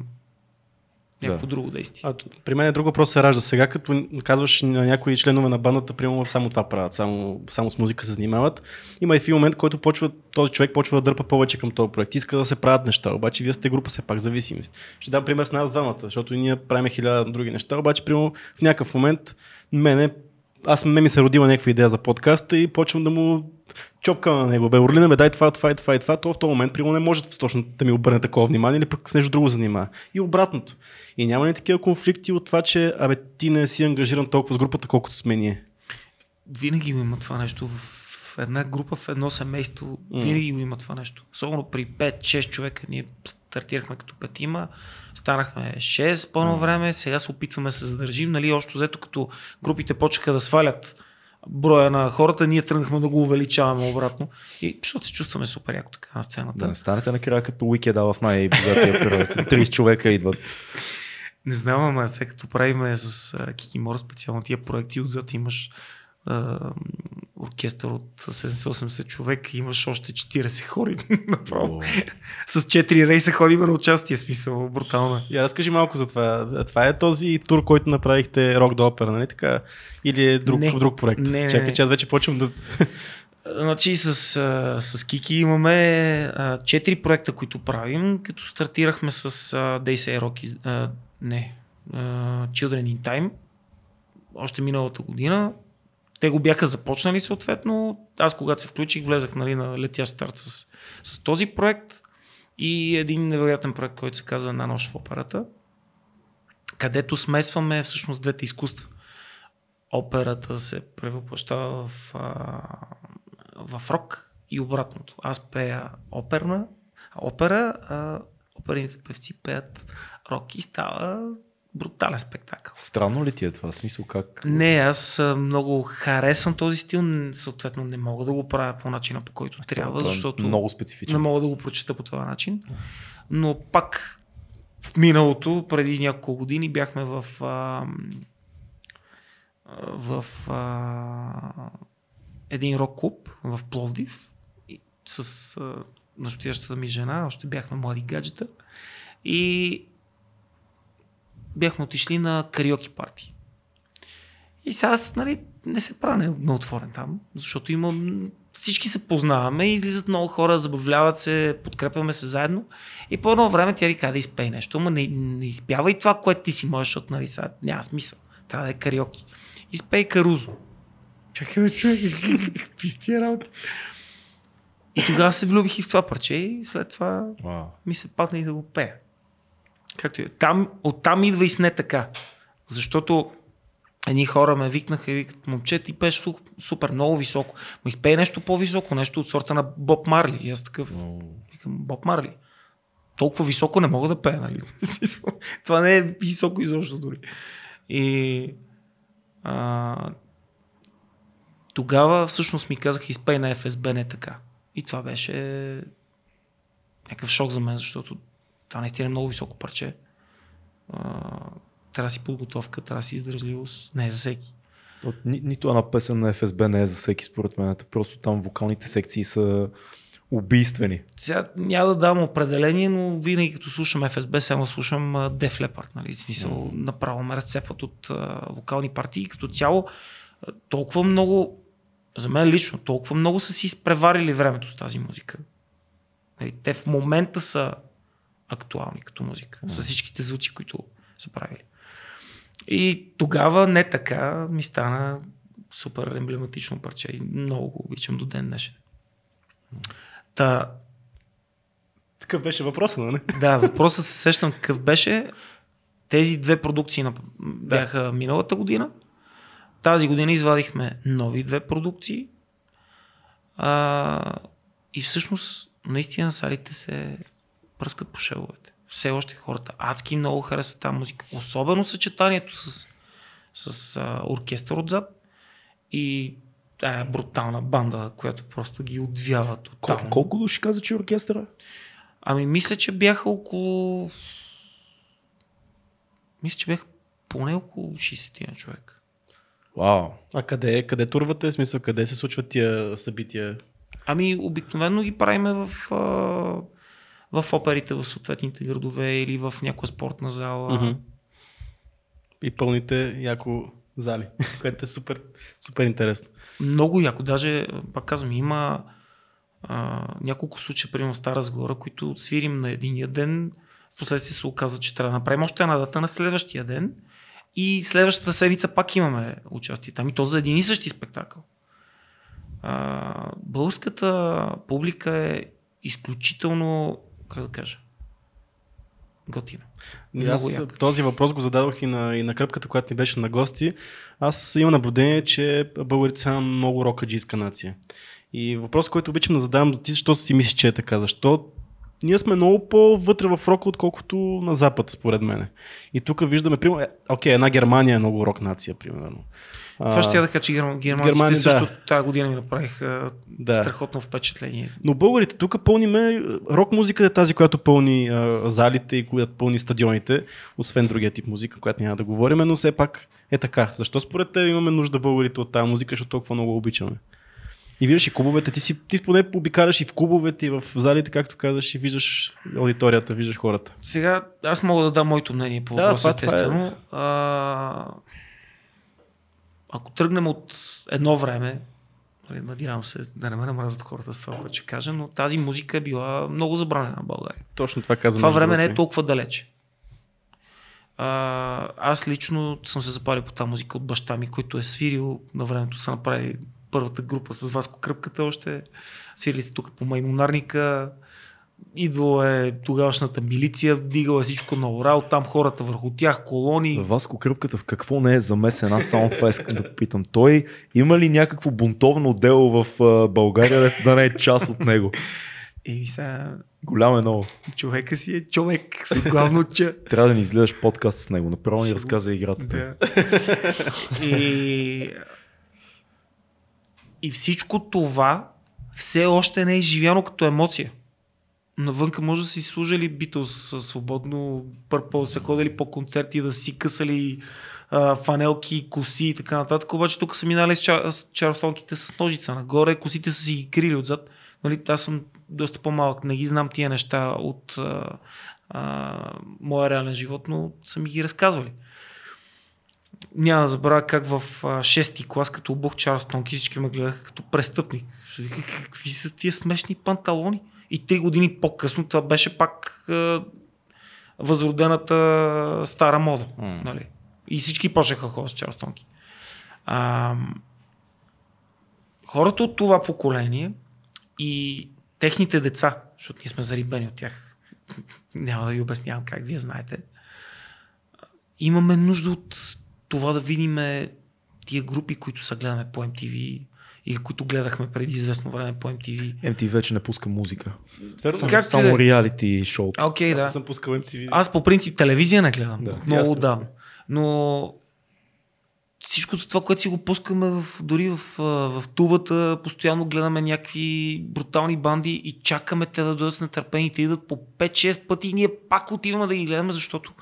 [SPEAKER 3] някакво
[SPEAKER 1] Да.
[SPEAKER 3] друго действие.
[SPEAKER 2] А, при мен е друг въпрос се ражда. Сега, като казваш на някои членове на бандата, примерно само това правят, само, само с музика се занимават, има и в момент, който почва, този човек почва да дърпа повече към този проект. Иска да се правят неща, обаче вие сте група все пак зависимост. Ще дам пример с нас двамата, защото ние правим хиляда други неща, обаче примерно в някакъв момент мене аз ме ми се родила някаква идея за подкаста и почвам да му чопка на него. Бе, Орлина, ме дай това, това и това и това. То в този момент, примерно, не може точно да ми обърне такова внимание или пък с нещо друго занимава. И обратното. И няма ли такива конфликти от това, че абе, ти не си ангажиран толкова с групата, колкото сме ние?
[SPEAKER 3] Винаги го има това нещо. В една група, в едно семейство,
[SPEAKER 2] М.
[SPEAKER 3] винаги го има това нещо. Особено при 5-6 човека. Ние стартирахме като петима, станахме 6 по едно време, сега се опитваме да се задържим. Нали, още взето като групите почнаха да свалят броя на хората, ние тръгнахме да го увеличаваме обратно. И защото се чувстваме супер яко така на сцената.
[SPEAKER 1] Да не станете накрая като уикеда в най-богатия период. 30 човека идват.
[SPEAKER 3] Не знам, ама сега като правиме с Кикимор специално тия проекти, отзад имаш а, оркестър от 70-80 човека, имаш още 40 хори направо. С 4 рейса ходим на участие, смисъл, брутално. е.
[SPEAKER 2] Я разкажи малко за това. Това е този тур, който направихте Рок до опера, нали така? Или е друг,
[SPEAKER 3] Не.
[SPEAKER 2] друг проект?
[SPEAKER 3] Не, не,
[SPEAKER 2] Чакай, че аз вече почвам да...
[SPEAKER 3] Значи с, с Кики имаме а, 4 проекта, които правим, като стартирахме с They Say Rock, а, не, а, Children in Time, още миналата година. Те го бяха започнали съответно. Аз когато се включих, влезах нали, на летящ старт с, с този проект и един невероятен проект, който се казва Една нощ в операта, където смесваме всъщност двете изкуства. Операта се превъплащава в, а, в рок и обратното. Аз пея оперна, опера, а оперните певци пеят рок и става брутален спектакъл.
[SPEAKER 1] Странно ли ти е това? Смисъл как?
[SPEAKER 3] Не, аз много харесвам този стил, съответно не мога да го правя по начина по който трябва,
[SPEAKER 1] Това е
[SPEAKER 3] защото
[SPEAKER 1] Много
[SPEAKER 3] не
[SPEAKER 1] специфичен.
[SPEAKER 3] мога да го прочета по този начин. Но пак в миналото, преди няколко години, бяхме в, а, в а, един рок клуб в Пловдив с а, настоящата ми жена, още бяхме млади гаджета и бяхме отишли на кариоки парти. И сега аз, нали, не се правя на- отворен там, защото имам... Всички се познаваме, излизат много хора, забавляват се, подкрепяме се заедно. И по едно време тя ви каза да изпее нещо, ама не, не изпява и това, което ти си можеш, защото нали, сега няма смисъл. Трябва да е кариоки. Изпей Карузо. Чакай, бе, човек, какви сте тия работи? И тогава се влюбих и в това парче и след това
[SPEAKER 1] Вау.
[SPEAKER 3] ми се падна и да го пея. Както и е. Там, оттам идва и с не така. Защото едни хора ме викнаха и викат, момче, ти пееш су- супер, много високо. Ма изпей нещо по-високо, нещо от сорта на Боб Марли. И аз такъв,
[SPEAKER 1] Много.
[SPEAKER 3] викам, Боб Марли. Толкова високо не мога да пея, нали? Това не е високо изобщо дори. И а, тогава всъщност ми казах, изпей на ФСБ не така. И това беше някакъв шок за мен, защото това наистина е много високо парче. А, трябва да си подготовка, трябва да си издържливост. Не е за всеки.
[SPEAKER 1] От, ни, нито една песен на ФСБ не е за всеки според мен. Просто там вокалните секции са убийствени.
[SPEAKER 3] Сега няма да дам определение, но винаги като слушам ФСБ, само слушам Def Leppard. Нали? В смисъл, mm. направо ме разцепват от а, вокални партии. Като цяло, толкова много, за мен лично, толкова много са си изпреварили времето с тази музика. Нали, те в момента са актуални като музика, с всичките звуци, които са правили. И тогава не така ми стана супер емблематично парче и много го обичам до ден днешен. Та,
[SPEAKER 2] Такъв беше въпросът, нали?
[SPEAKER 3] да, въпросът се сещам какъв беше. Тези две продукции на- бяха миналата година. Тази година извадихме нови две продукции. А, и всъщност, наистина салите се пръскат по шеловете. Все още хората адски много харесват тази музика. Особено съчетанието с, с а, оркестър отзад и тая брутална банда, която просто ги отвява
[SPEAKER 1] Кол-
[SPEAKER 3] тотално.
[SPEAKER 1] колко души каза, че е оркестъра?
[SPEAKER 3] Ами мисля, че бяха около... Мисля, че бяха поне около 60 на човек.
[SPEAKER 1] Вау.
[SPEAKER 2] А къде, къде турвате? В смисъл, къде се случват тия събития?
[SPEAKER 3] Ами обикновено ги правиме в, а, в оперите в съответните градове или в някоя спортна зала.
[SPEAKER 2] Мгм. И пълните яко зали, което е супер, супер интересно.
[SPEAKER 3] Много яко. Даже, пак казвам, има а, няколко случая, примерно в Стара Сгора, които свирим на единия ден. Впоследствие се оказа, че трябва да направим още една дата на следващия ден. И следващата седмица пак имаме участие там. И то за един и същи спектакъл. А, българската публика е изключително, как да кажа, готина.
[SPEAKER 2] Аз
[SPEAKER 3] яка.
[SPEAKER 2] този въпрос го зададох и на, и на кръпката, която ни беше на гости. Аз имам наблюдение, че българите са много рокаджийска нация. И въпрос, който обичам да задавам, ти защо си мислиш, че е така? Защо ние сме много по-вътре в рока, отколкото на запад, според мен. И тук виждаме, примерно, е, окей, една Германия е много рок нация, примерно.
[SPEAKER 3] Това ще я да кажа, че герман, германците
[SPEAKER 2] Германия,
[SPEAKER 3] също
[SPEAKER 2] да.
[SPEAKER 3] тази година ми направиха
[SPEAKER 2] Да.
[SPEAKER 3] страхотно впечатление.
[SPEAKER 2] Но българите тук пълниме, рок музика е тази, която пълни а, залите и която пълни стадионите, освен другия тип музика, която няма да говорим, но все пак е така. Защо според теб имаме нужда българите от тази музика, защото толкова много обичаме? И виждаш и клубовете, ти, си, ти поне обикаляш и в клубовете, и в залите, както казваш, и виждаш аудиторията, виждаш хората.
[SPEAKER 3] Сега аз мога да дам моето мнение по
[SPEAKER 2] Да,
[SPEAKER 3] въпроса,
[SPEAKER 2] това- това е-
[SPEAKER 3] естествено. А, ако тръгнем от едно време, нали, надявам се да не ме намразят хората с това, ще кажа, но тази музика е била много забранена в България.
[SPEAKER 2] Точно това казвам.
[SPEAKER 3] Това време не е толкова далече. А, аз лично съм се запалил по тази музика от баща ми, който е свирил на времето са направили първата група с Васко Кръпката още. Свирили се тук по Маймонарника. Идвала е тогавашната милиция, вдигала е всичко на орал, там хората върху тях, колони.
[SPEAKER 1] Васко Кръпката в какво не е замесен? Аз само това искам да попитам. Той има ли някакво бунтовно дело в България, да не е част от него?
[SPEAKER 3] И сега
[SPEAKER 1] Голям е много.
[SPEAKER 3] човека си е човек с главно че.
[SPEAKER 1] Трябва да ни изгледаш подкаст с него. Направо ни разказа играта.
[SPEAKER 3] Да. и, и всичко това все още не е изживяно като емоция. Навънка може да си служили Битълс свободно, Пърпъл са ходили по концерти, да си късали а, фанелки, коси и така нататък. Обаче тук са минали с, с чарлстонките с ножица нагоре, косите са си ги крили отзад. Нали, аз съм доста по-малък, не ги знам тия неща от а, а, моя реален живот, но са ми ги разказвали. Няма да забравя как в а, шести клас, като обух Чарлстонки, всички ме гледаха като престъпник. Какви са тия смешни панталони? И три години по-късно това беше пак а, възродената стара мода.
[SPEAKER 1] М.
[SPEAKER 3] Нали? И всички почнаха ходят с Чарлстонки. А, хората от това поколение и техните деца, защото ние сме зарибени от тях, няма да ви обяснявам как вие знаете, имаме нужда от това да видим тия групи, които са гледаме по MTV или които гледахме преди известно време по MTV.
[SPEAKER 1] MTV вече не пуска музика.
[SPEAKER 2] Верно?
[SPEAKER 1] Само,
[SPEAKER 3] Как
[SPEAKER 1] само
[SPEAKER 3] да-
[SPEAKER 1] реалити шоу.
[SPEAKER 3] Окей,
[SPEAKER 2] Аз
[SPEAKER 3] да.
[SPEAKER 2] не съм пускал MTV.
[SPEAKER 3] Аз по принцип телевизия не гледам.
[SPEAKER 1] Да,
[SPEAKER 3] Да, много отдавна. Но всичкото това, което си го пускаме в, дори в, в тубата, постоянно гледаме някакви брутални банди и чакаме те да дойдат с нетърпение. Те идват по 5-6 пъти и ние пак отиваме да ги гледаме, защото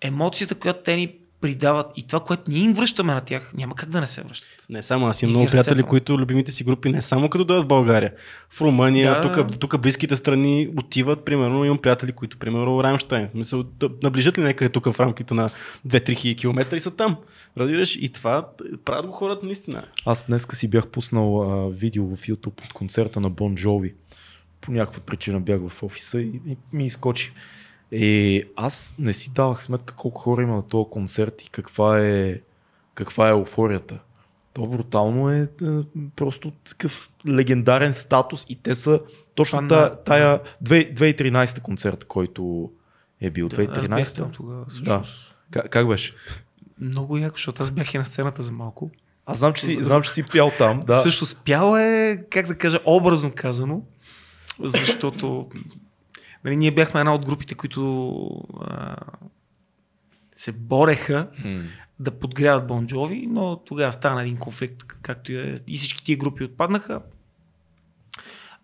[SPEAKER 3] емоцията, която те ни придават и това, което ние им връщаме на тях, няма как да не се връщат.
[SPEAKER 2] Не само аз имам много приятели, които любимите си групи не само като дойдат в България. В Румъния,
[SPEAKER 3] Да.
[SPEAKER 2] тук, тук близките страни отиват, примерно имам приятели, които примерно Раймштайн. Мисля, да наближат ли някъде тук в рамките на 2-3 хиляди километра и са там. Разбираш? И това правят го хората наистина.
[SPEAKER 1] Аз днеска си бях пуснал а, видео в YouTube от концерта на Бон Джови. по някаква причина бях в офиса и, и ми изкочи. И аз не си давах сметка колко хора има на този концерт и каква е, каква е еуфорията. То брутално е, е просто такъв легендарен статус и те са точно
[SPEAKER 3] Това
[SPEAKER 1] тая,
[SPEAKER 3] на-
[SPEAKER 1] тая 2 2013 концерт, който е бил.
[SPEAKER 3] Да, аз бях
[SPEAKER 1] 2013
[SPEAKER 3] там тогава.
[SPEAKER 1] Да. Как, как беше?
[SPEAKER 3] Много яко, защото аз бях и на сцената за малко.
[SPEAKER 1] Аз знам, че си, знам, че си пял там. Да.
[SPEAKER 3] Също спял е, как да кажа, образно казано, защото нали, ние бяхме една от групите, които а, се бореха
[SPEAKER 1] М.
[SPEAKER 3] да подгряват Бон Джови, но тогава стана един конфликт, както и, е. и всички тия групи отпаднаха.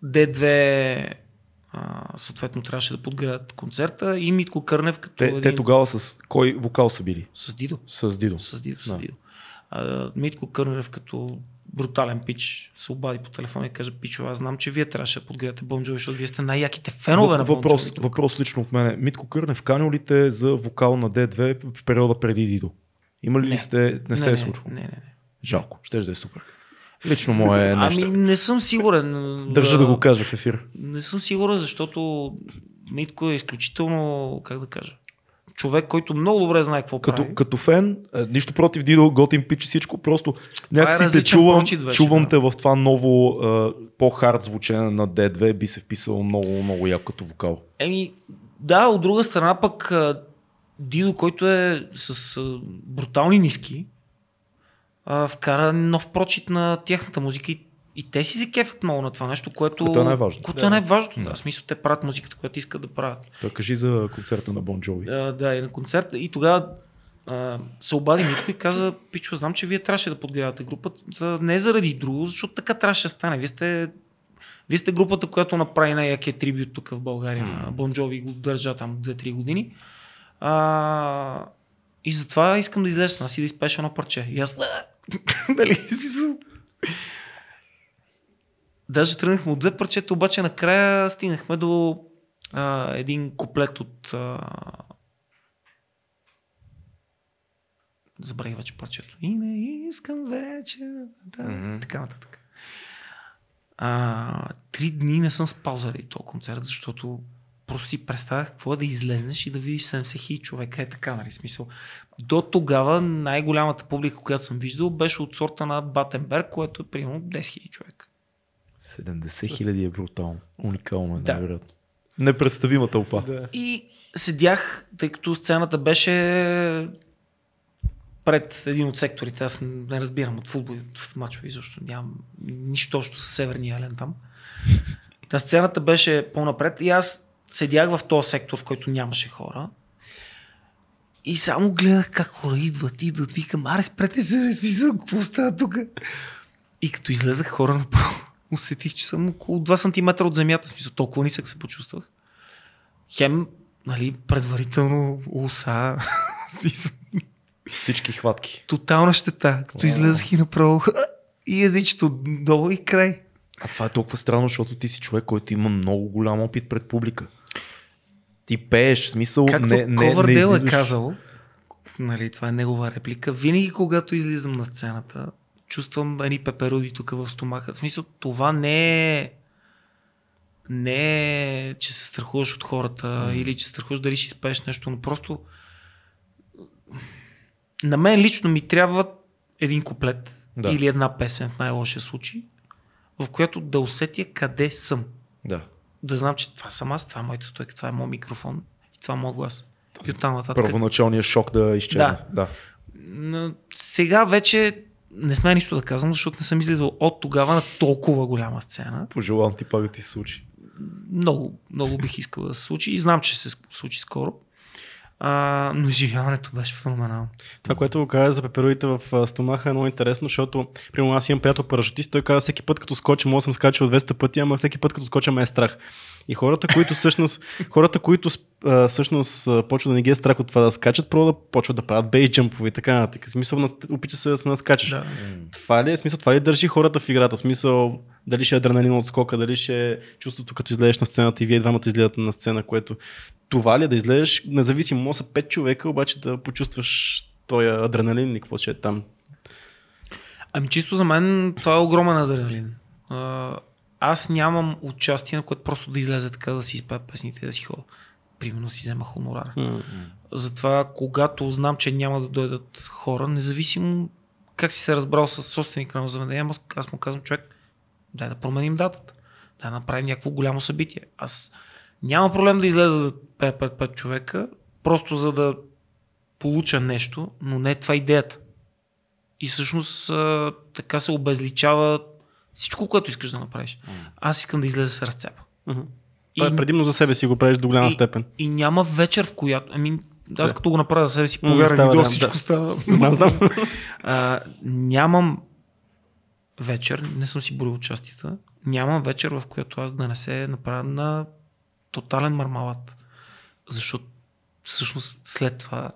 [SPEAKER 3] D2 а, съответно трябваше да подгряват концерта и Митко Кърнев като
[SPEAKER 1] Те,
[SPEAKER 3] един...
[SPEAKER 1] те тогава с кой вокал са били?
[SPEAKER 3] С Дидо.
[SPEAKER 1] С Дидо.
[SPEAKER 3] С Дидо, с
[SPEAKER 1] Да.
[SPEAKER 3] Дидо. А, Митко Кърнев като брутален пич се обади по телефона и каже, пичо, аз знам, че вие трябваше да подгрявате Бон Джови, защото вие сте най-яките фенове на Бон
[SPEAKER 1] въпрос,
[SPEAKER 3] Джови тук.
[SPEAKER 1] въпрос лично от мене. Митко Кърнев, канил ли те за вокал на D2 в периода преди Дидо? Има ли
[SPEAKER 3] Не.
[SPEAKER 1] сте, не, се е случило?
[SPEAKER 3] Не, не, не.
[SPEAKER 1] Жалко, ще да е супер. Лично мое е нещо.
[SPEAKER 3] Ами не съм сигурен.
[SPEAKER 1] Държа да го кажа в ефир.
[SPEAKER 3] Не съм сигурен, защото Митко е изключително, как да кажа, човек, който много добре знае какво
[SPEAKER 1] Като,
[SPEAKER 3] прави.
[SPEAKER 1] като фен, е, нищо против Дидо, готин пич и всичко, просто някакси те
[SPEAKER 3] различен
[SPEAKER 1] чувам,
[SPEAKER 3] прочит вече,
[SPEAKER 1] чувам
[SPEAKER 3] да.
[SPEAKER 1] те в това ново е, по-хард звучене на D2, би се вписало много, много яко като вокал.
[SPEAKER 3] Еми, да, от друга страна пък а, Дидо, който е с брутални ниски, вкара нов прочит на тяхната музика и, и те си се кефят много на това нещо, което,
[SPEAKER 1] Което е най-важно.
[SPEAKER 3] Което
[SPEAKER 2] Да.
[SPEAKER 3] е най-важното,
[SPEAKER 1] Да.
[SPEAKER 3] да. В смисъл, те правят музиката, която искат да правят.
[SPEAKER 1] Той кажи за концерта на Бон Джови.
[SPEAKER 3] А, да, и на концерта. И тогава а, се обади Митко и каза, Пичо, знам, че вие трябваше да подгрявате групата. Не заради друго, защото така трябваше да стане. Вие сте, вие сте групата, която направи най-якия трибют тук в България на Бон Джови го държа там 2-3 години. А, и затова искам да излезеш с нас и да изпееш едно парче. И аз, дали си? Даже тръгнахме от две парчета, обаче накрая стигнахме до а, един куплет от а... забравих вече парчето. И не искам вече. Да, и така нататък. А, три дни не съм спал заради този концерт, защото просто си представях какво е да излезнеш и да видиш 70 хиляди човека. Е така, нали? Смисъл. До тогава най-голямата публика, която съм виждал, беше от сорта на Батенберг, което е примерно 10 хиляди човека.
[SPEAKER 1] 70 хиляди е брутално. Уникално е,
[SPEAKER 3] Да.
[SPEAKER 1] Непредставима тълпа.
[SPEAKER 2] Да.
[SPEAKER 3] И седях, тъй като сцената беше пред един от секторите. Аз не разбирам от футбол от мачове, защото нямам нищо общо с Северния Елен там. Та сцената беше по-напред и аз седях в този сектор, в който нямаше хора. И само гледах как хора идват, идват, викам, аре спрете се, смисъл, какво става тук? И като излезах хора направо, усетих, че съм около 2 см от земята, в смисъл, толкова нисък се почувствах. Хем, нали, предварително уса,
[SPEAKER 1] Всички хватки.
[SPEAKER 3] тотална щета. Като излезах и направо и езичето долу и край.
[SPEAKER 1] А това е толкова странно, защото ти си човек, който има много голям опит пред публика. Ти пееш, в смисъл
[SPEAKER 3] Както
[SPEAKER 1] не, не, не
[SPEAKER 3] е
[SPEAKER 1] излизаш.
[SPEAKER 3] казал, нали, това е негова реплика, винаги когато излизам на сцената, чувствам едни пеперуди тук в стомаха. В смисъл, това не е не е, че се страхуваш от хората mm. или че се страхуваш дали ще изпееш нещо, но просто на мен лично ми трябва един куплет
[SPEAKER 1] Да.
[SPEAKER 3] или една песен в най-лошия случай, в която да усетя къде съм.
[SPEAKER 1] Да.
[SPEAKER 3] Да знам, че това съм аз, това е моята стойка, това е моят микрофон и това е моят глас. И оттам нататък.
[SPEAKER 1] Първоначалният шок да изчезне.
[SPEAKER 3] Да.
[SPEAKER 1] да.
[SPEAKER 3] Сега вече не сме нищо да казвам, защото не съм излизал от тогава на толкова голяма сцена.
[SPEAKER 1] Пожелавам ти пак да ти се случи.
[SPEAKER 3] Много, много бих искал да се случи и знам, че се случи скоро. А, но изживяването беше феноменално.
[SPEAKER 2] Това, което го каза за пепероидите в стомаха е много интересно, защото примерно аз имам приятел парашутист, той каза всеки път като скоча, мога да съм скачал 200 пъти, ама всеки път като скоча ме е страх. И хората, които всъщност, хората, които а, всъщност почват да не ги е страх от това да скачат, просто да почват да правят бейс джампове и така нататък. Смисъл, на- опича се да се наскачаш.
[SPEAKER 3] Да.
[SPEAKER 2] Това ли е смисъл? Това ли държи хората в играта? Смисъл, дали ще е адреналин от скока, дали ще е чувството като излезеш на сцената и вие двамата излизате на сцена, което това ли е да излезеш, независимо, може са 5 човека, обаче да почувстваш този адреналин и какво ще е там.
[SPEAKER 3] Ами чисто за мен това е огромен адреналин. Аз нямам участие, на което просто да излезе така да си изпея песните и да си ходя. Примерно си взема хонорара.
[SPEAKER 2] М.
[SPEAKER 3] Затова, когато знам, че няма да дойдат хора, независимо как си се разбрал с собственика на заведение, аз- му казвам, човек, дай да променим датата. Да направим някакво голямо събитие. Аз няма проблем да излеза да пея 5-5 човека, просто за да получа нещо, но не е това идеята. И всъщност така се обезличава всичко, което искаш да направиш. Аз искам да излеза с разцепа.
[SPEAKER 2] Мгм. Това е предимно за себе си го правиш до голяма
[SPEAKER 3] и,
[SPEAKER 2] степен.
[SPEAKER 3] И няма вечер, в която. Ами, аз
[SPEAKER 2] Да.
[SPEAKER 3] като го направя за себе си, повярвам, до
[SPEAKER 2] да,
[SPEAKER 3] всичко
[SPEAKER 2] да.
[SPEAKER 3] става.
[SPEAKER 2] Знам, знам.
[SPEAKER 3] А, нямам вечер, не съм си борил участията, нямам вечер, в която аз да не се направя на тотален мармалат. Защото всъщност след това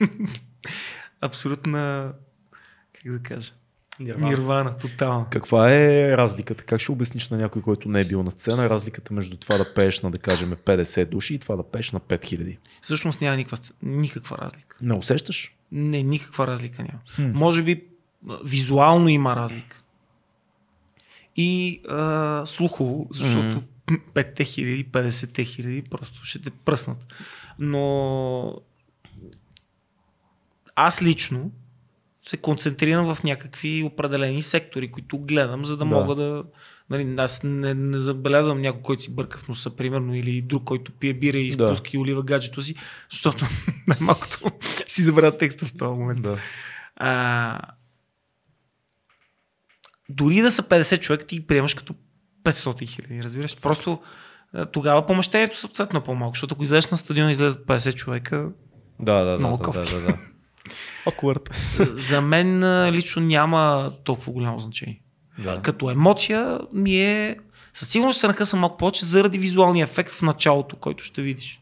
[SPEAKER 3] абсолютна как да кажа,
[SPEAKER 2] Нирвана.
[SPEAKER 3] нирвана, тотална.
[SPEAKER 1] Каква е разликата? Как ще обясниш на някой, който не е бил на сцена, разликата между това да пееш на, да кажем, 50 души и това да пееш на 5000?
[SPEAKER 3] Всъщност няма никаква, никаква разлика.
[SPEAKER 1] Не усещаш?
[SPEAKER 3] Не, никаква разлика няма.
[SPEAKER 1] Хм.
[SPEAKER 3] Може би визуално има разлика. И а, слухово, защото
[SPEAKER 1] Мгм.
[SPEAKER 3] 5 хиляди, 50 хиляди просто ще те пръснат. Но аз лично се концентрирам в някакви определени сектори, които гледам, за да,
[SPEAKER 1] Да.
[SPEAKER 3] мога да... Нали, аз не, не забелязвам някой, който си бърка в носа, примерно, или друг, който пие бира и
[SPEAKER 1] Да.
[SPEAKER 3] изпуска и олива гаджето си, защото най-малкото си забравя текста в този момент.
[SPEAKER 1] Да.
[SPEAKER 3] А, дори да са 50 човека, ти приемаш като 500 хиляди, разбираш? Просто тогава помещението съответно е по-малко, защото ако излезеш на стадион и излезат 50 човека,
[SPEAKER 1] Да, да, да,
[SPEAKER 3] Много
[SPEAKER 1] да, да, да, да.
[SPEAKER 2] Awkward.
[SPEAKER 3] за мен лично няма толкова голямо значение.
[SPEAKER 1] Да.
[SPEAKER 3] Като емоция ми е... Със сигурност се накъсам малко повече заради визуалния ефект в началото, който ще видиш.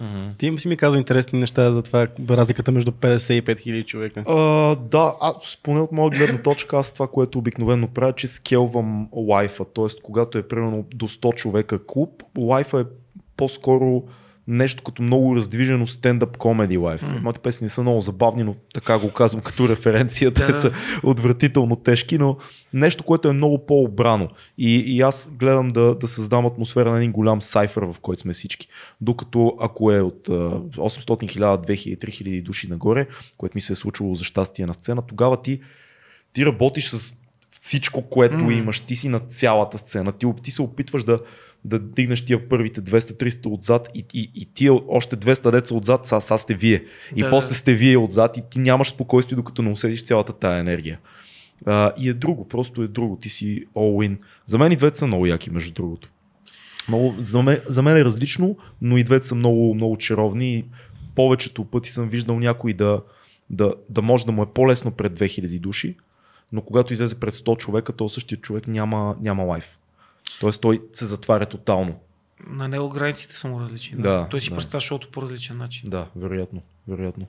[SPEAKER 1] Мгм.
[SPEAKER 2] Ти си ми казал интересни неща за това, разликата между 50 и 5000 човека.
[SPEAKER 1] А, да, а, поне от моя гледна точка, аз това, което обикновено правя, че скелвам лайфа. т.е. когато е примерно до 100 човека клуб, лайфа е по-скоро нещо като много раздвижено стендъп комеди лайф. Mm. Моите песни са много забавни, но така го казвам като референция. Те са отвратително тежки, но нещо, което е много по-обрано. И, и аз гледам да, да създам атмосфера на един голям сайфър, в който сме всички. Докато ако е от а, 800 1000, 2000, 3000 души нагоре, което ми се е случило за щастие на сцена, тогава ти, ти работиш с всичко, което mm. имаш. Ти си на цялата сцена. Ти, ти се опитваш да, да дигнеш тия първите 200-300 отзад и, и, и тия още 200 деца отзад, са, са сте вие. И
[SPEAKER 3] Да,
[SPEAKER 1] после сте вие отзад и ти нямаш спокойствие, докато не усетиш цялата тая енергия. А, и е друго, просто е друго. Ти си all in. За мен и двете са много яки, между другото. Много, за, мен, за мен е различно, но и двете са много, много чаровни. Повечето пъти съм виждал някой да, да, да може да му е по-лесно пред 2000 души, но когато излезе пред 100 човека, то същия човек няма, няма лайф. Тоест той се затваря тотално.
[SPEAKER 3] На него границите са му различни.
[SPEAKER 1] Да,
[SPEAKER 3] Той си
[SPEAKER 1] да.
[SPEAKER 3] представя шоуто по различен начин.
[SPEAKER 1] Да, вероятно, вероятно.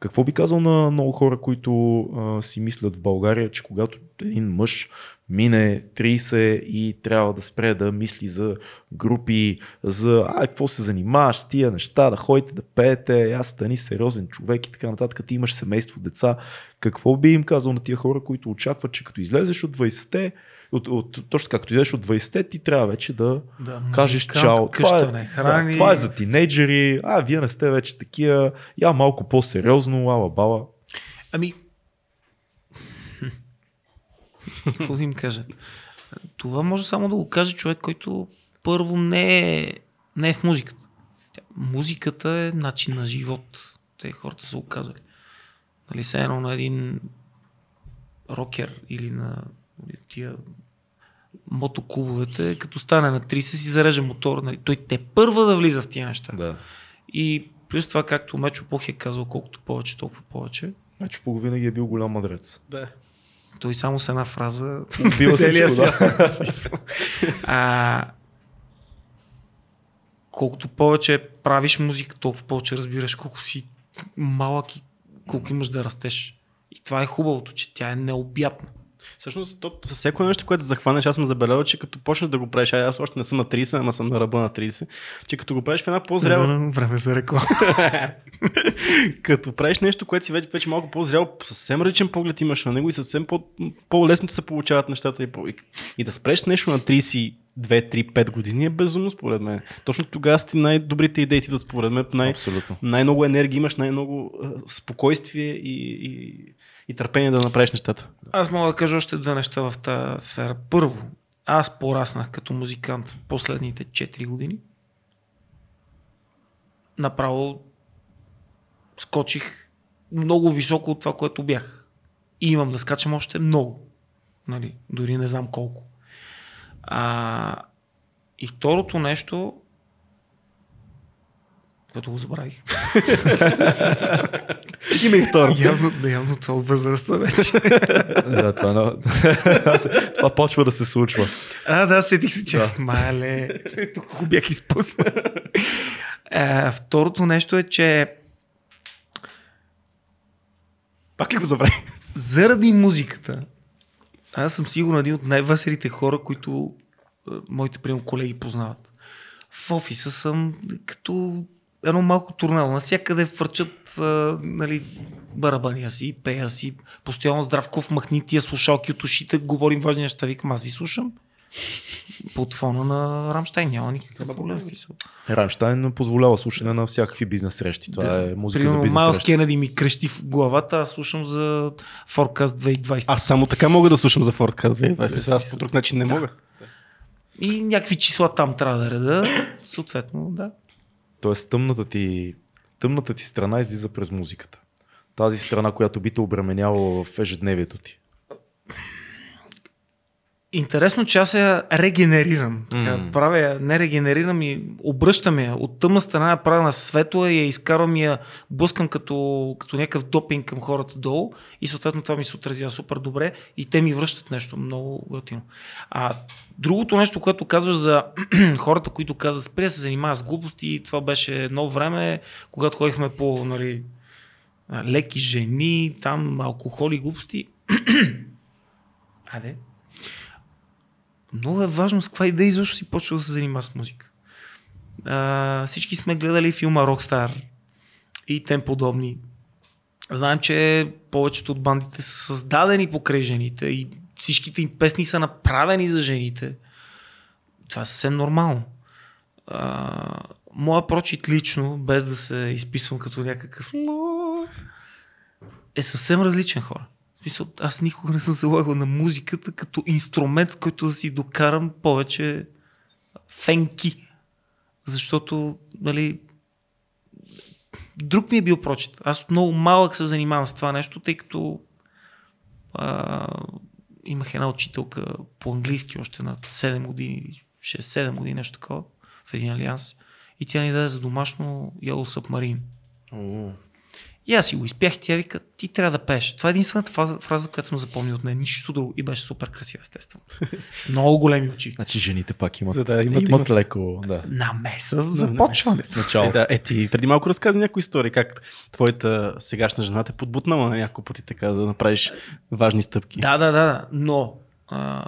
[SPEAKER 1] Какво би казал на много хора, които а, си мислят в България, че когато един мъж мине 30 и трябва да спре да мисли за групи, за а, какво се занимаваш с тия неща, да ходите да пеете, аз стани сериозен човек и така нататък, ти имаш семейство, деца, какво би им казал на тия хора, които очакват, че като излезеш от 20-те, от, от, точно така, като излезеш от 20-те, ти трябва вече да,
[SPEAKER 3] Да,
[SPEAKER 1] кажеш
[SPEAKER 3] музикант,
[SPEAKER 1] чао. Това е,
[SPEAKER 3] храни.
[SPEAKER 1] да, това е за тинейджери, а вие не сте вече такива, я малко по-сериозно, ала баба.
[SPEAKER 3] Ами, какво да им кажа? Това може само да го каже човек, който първо не е, не е в музиката. Музиката е начин на живот. Те хората са го казали. Нали, все едно на един рокер или на тия мотоклубовете, като стане на 30 си зарежа мотор, нали, той те първа да влиза в тия неща.
[SPEAKER 1] Да.
[SPEAKER 3] И плюс това, както Мечо Пох е казал, колкото повече, толкова повече.
[SPEAKER 1] Значи по винаги е бил голям мъдрец.
[SPEAKER 2] Да.
[SPEAKER 3] Той само с една фраза
[SPEAKER 1] Убива
[SPEAKER 3] целия
[SPEAKER 1] да.
[SPEAKER 3] свят. А, колкото повече правиш музика, толкова повече разбираш колко си малък и колко имаш да растеш. И това е хубавото, че тя е необятна.
[SPEAKER 2] Всъщност, то, за всяко нещо, което захванеш, аз съм забелязал, че като почнеш да го правиш, аз още не съм на 30, ама съм на ръба на 30, че като го правиш в една по-зрява...
[SPEAKER 3] Време за реклама.
[SPEAKER 2] като правиш нещо, което си вече, вече малко по-зряло, съвсем различен поглед имаш на него и съвсем по- по-лесно се получават нещата. И, по- и, и да спреш нещо на 30 2, 3, 5 години е безумно според мен. Точно тогава си най-добрите идеи идват според мен. Най-
[SPEAKER 1] Абсолютно.
[SPEAKER 2] най-много енергия имаш, най-много спокойствие и, и, и търпение да направиш нещата.
[SPEAKER 3] Аз мога да кажа още две неща в тази сфера. Първо, аз пораснах като музикант в последните 4 години. Направо скочих много високо от това, което бях. И имам да скачам още много. Нали, дори не знам колко. А, и второто нещо, което го забравих.
[SPEAKER 2] Има и второ.
[SPEAKER 3] явно, явно това от възрастта вече.
[SPEAKER 1] да, това, е но... това почва да се случва.
[SPEAKER 3] А, да, сетих се, че.
[SPEAKER 1] Да.
[SPEAKER 3] Мале, тук го бях изпуснал. А, второто нещо е, че
[SPEAKER 2] Пак ли го забрави?
[SPEAKER 3] заради музиката, аз съм сигурно един от най-веселите хора, които а, моите прием колеги познават. В офиса съм като едно малко турнало. Насякъде фърчат а, нали, барабания си, пея си. Постоянно Здравков махни тия слушалки от ушите, говорим важни неща. Викам, аз ви слушам. Под фона на Рамштайн няма никакъв проблем. Смисъл.
[SPEAKER 1] Рамштайн позволява слушане на всякакви бизнес срещи. Това е музика за
[SPEAKER 3] Примерно
[SPEAKER 1] бизнес
[SPEAKER 3] Майлз. Кенеди ми крещи в главата, аз слушам за Forecast 2020.
[SPEAKER 2] Аз само така мога да слушам за Ford Cast 2020. Аз по друг начин не мога.
[SPEAKER 3] И някакви числа там трябва да реда. Съответно, да.
[SPEAKER 1] Тоест тъмната ти, тъмната ти страна излиза през музиката. Тази страна, която би те обременявала в ежедневието ти.
[SPEAKER 3] Интересно, че аз я регенерирам. Така,
[SPEAKER 1] М.
[SPEAKER 3] правя я, не регенерирам и обръщам я. От тъмна страна я правя на светла и я изкарвам и я блъскам като, като някакъв допинг към хората долу и съответно това ми се отразява супер добре и те ми връщат нещо много готино. А другото нещо, което казваш за хората, които казват спри да се занимава с глупости, това беше едно време, когато ходихме по нали, леки жени, там алкохол и глупости. Аде. Много е важно с каква идея изобщо си почва да се занимава с музика. А, всички сме гледали филма Rockstar и тем подобни. Знаем, че повечето от бандите са създадени покрай жените и всичките им песни са направени за жените. Това е съвсем нормално. А, моя прочит лично, без да се изписвам като някакъв е съвсем различен хора. Смисъл, аз никога не съм залагал на музиката като инструмент, с който да си докарам повече фенки. Защото, нали, друг ми е бил прочит. Аз от много малък се занимавам с това нещо, тъй като а, имах една учителка по английски още на 7 години, 6-7 години, нещо такова, в един алианс. И тя ни даде за домашно Yellow Submarine. И аз си го изпях и тя вика, ти трябва да пееш. Това е единствената фраза, фраза която съм запомнил от нея. Нищо друго. И беше супер красива, естествено. С много големи очи.
[SPEAKER 1] Значи жените пак имат,
[SPEAKER 2] За да имат-
[SPEAKER 1] имат, имат леко, да.
[SPEAKER 3] Намеса в започването.
[SPEAKER 1] Начало.
[SPEAKER 2] Е, да, е, ти преди малко разказа някои истории, как твоята сегашна жена те подбутнала на няколко пъти така да направиш важни стъпки.
[SPEAKER 3] Да, да, да, но а,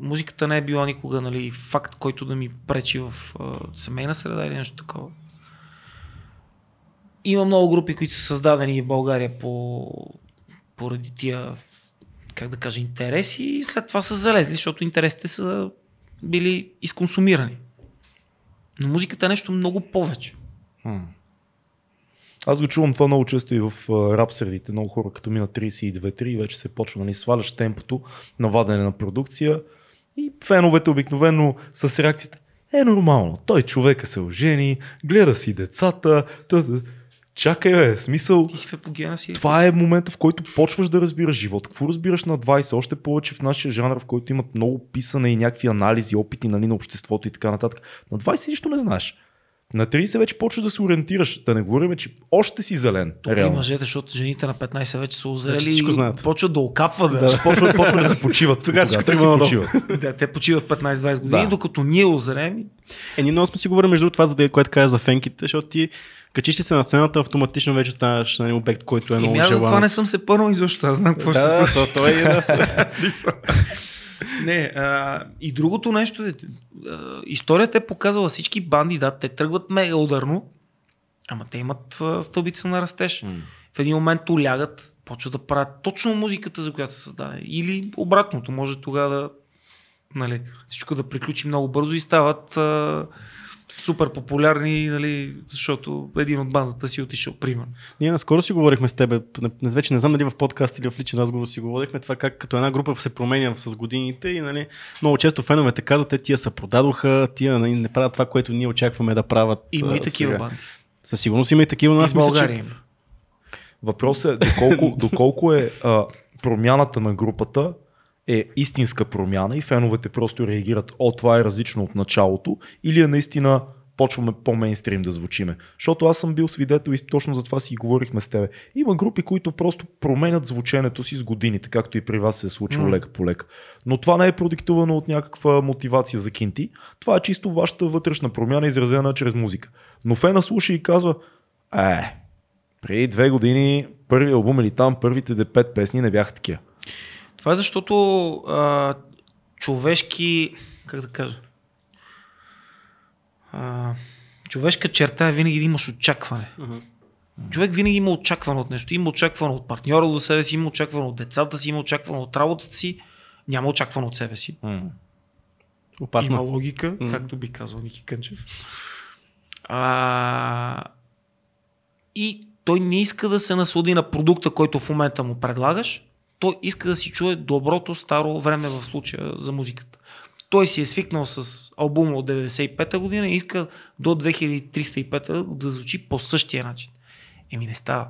[SPEAKER 3] музиката не е била никога нали, факт, който да ми пречи в а, семейна среда или нещо такова. Има много групи, които са създадени в България по, поради тия, как да кажа, интереси и след това са залезли, защото интересите са били изконсумирани. Но музиката е нещо много повече.
[SPEAKER 1] Аз го чувам това много често и в рап средите. Много хора като мина 32-3 вече се почва нали, сваляш темпото на вадене на продукция и феновете обикновено с реакцията е нормално. Той човека се ожени, гледа си децата. Та, та. Чакай, бе, смисъл.
[SPEAKER 3] Ти си в епогена си.
[SPEAKER 1] Това е момента, в който почваш да разбираш живота. Какво разбираш на 20? Още повече в нашия жанр, в който имат много писане и някакви анализи, опити нали, на обществото и така нататък. На 20 нищо не знаеш. На 30 вече почваш да се ориентираш. Да не говорим, че още си зелен.
[SPEAKER 3] Тук и
[SPEAKER 1] реално.
[SPEAKER 3] мъжете, защото жените на 15 вече са озрели
[SPEAKER 2] всичко
[SPEAKER 3] и почват да окапват. Да.
[SPEAKER 1] Почват, почват да се почиват.
[SPEAKER 2] Тогава всичко тръгва надолу.
[SPEAKER 1] почиват.
[SPEAKER 3] да, те почиват 15-20 години,
[SPEAKER 1] Да.
[SPEAKER 3] докато ние озрем.
[SPEAKER 2] Е, ние много сме си говорили между това, за да, което каза за фенките, защото ти качиш ли се на сцената, автоматично вече ставаш нали, обект, който е
[SPEAKER 3] И
[SPEAKER 2] много
[SPEAKER 3] аз за
[SPEAKER 2] желан.
[SPEAKER 3] това не съм се пърнал изобщо. Аз знам какво ще се
[SPEAKER 2] да,
[SPEAKER 3] случи.
[SPEAKER 2] то, то е, да.
[SPEAKER 3] Не, а, и другото нещо е, а, историята е показала всички банди, да, те тръгват мега ударно, ама те имат а, стълбица на растеж. В един момент улягат, почват да правят точно музиката, за която се създаде. Или обратното, може тогава да нали, всичко да приключи много бързо и стават а, супер популярни, нали, защото един от бандата си отишъл, примерно.
[SPEAKER 2] Ние наскоро си говорихме с теб, не, вече не знам дали в подкаст или в личен разговор си говорихме това как като една група се променя с годините и нали, много често феновете казват, те тия се продадоха, тия нали, не правят това, което ние очакваме да правят.
[SPEAKER 3] Има и такива
[SPEAKER 2] сега.
[SPEAKER 3] банди.
[SPEAKER 2] Със сигурност има и такива, но аз мисля,
[SPEAKER 3] България
[SPEAKER 2] че...
[SPEAKER 3] има.
[SPEAKER 1] Въпросът е доколко, доколко е а, промяната на групата е истинска промяна и феновете просто реагират, о, това е различно от началото, или е наистина почваме по-мейнстрим да звучиме. Защото аз съм бил свидетел и точно за това си и говорихме с тебе. Има групи, които просто променят звученето си с годините, както и при вас се е случило
[SPEAKER 3] М.
[SPEAKER 1] лека по лека. Но това не е продиктувано от някаква мотивация за кинти. Това е чисто вашата вътрешна промяна, изразена чрез музика. Но фена слуша и казва, е, преди две години първи албум или там първите де пет песни не бяха такива.
[SPEAKER 3] Това е защото а, човешки, как да кажа, а, човешка черта е винаги да имаш очакване.
[SPEAKER 2] Мгм.
[SPEAKER 3] Човек винаги има очакване от нещо. Има очакване от партньора до себе си, има очакване от децата си, има очакване от работата си, няма очакване от себе си. Има
[SPEAKER 2] Опасно.
[SPEAKER 3] логика,
[SPEAKER 2] М.
[SPEAKER 3] както би казал Ники Кънчев. А, и той не иска да се наслади на продукта, който в момента му предлагаш. Той иска да си чуе доброто старо време в случая за музиката. Той си е свикнал с албума от 95-та година и иска до 2305 да звучи по същия начин. Еми не става.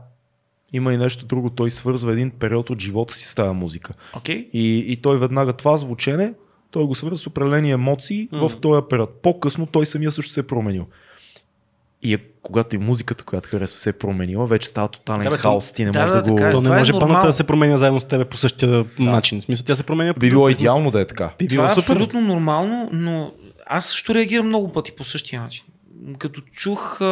[SPEAKER 1] Има и нещо друго. Той свързва един период от живота си с тази музика.
[SPEAKER 3] Окей?
[SPEAKER 1] И, и той веднага това звучене, той го свързва с определени емоции в този период. По-късно той самия също се е променил. И е, когато и музиката, която харесва, се е променила, вече става тотален
[SPEAKER 2] Да, бе,
[SPEAKER 1] хаос. Ти не
[SPEAKER 3] да,
[SPEAKER 1] можеш
[SPEAKER 3] да,
[SPEAKER 1] да, го...
[SPEAKER 3] така е.
[SPEAKER 2] То не
[SPEAKER 3] Това е
[SPEAKER 2] може паната
[SPEAKER 3] нормално.
[SPEAKER 2] да се променя заедно с тебе по същия начин. В смисъл, тя се променя.
[SPEAKER 1] Би било идеално да е така.
[SPEAKER 2] Би
[SPEAKER 3] Това
[SPEAKER 2] било
[SPEAKER 3] е
[SPEAKER 2] супер.
[SPEAKER 3] абсолютно нормално, но аз също реагирам много пъти по същия начин. Като чух а,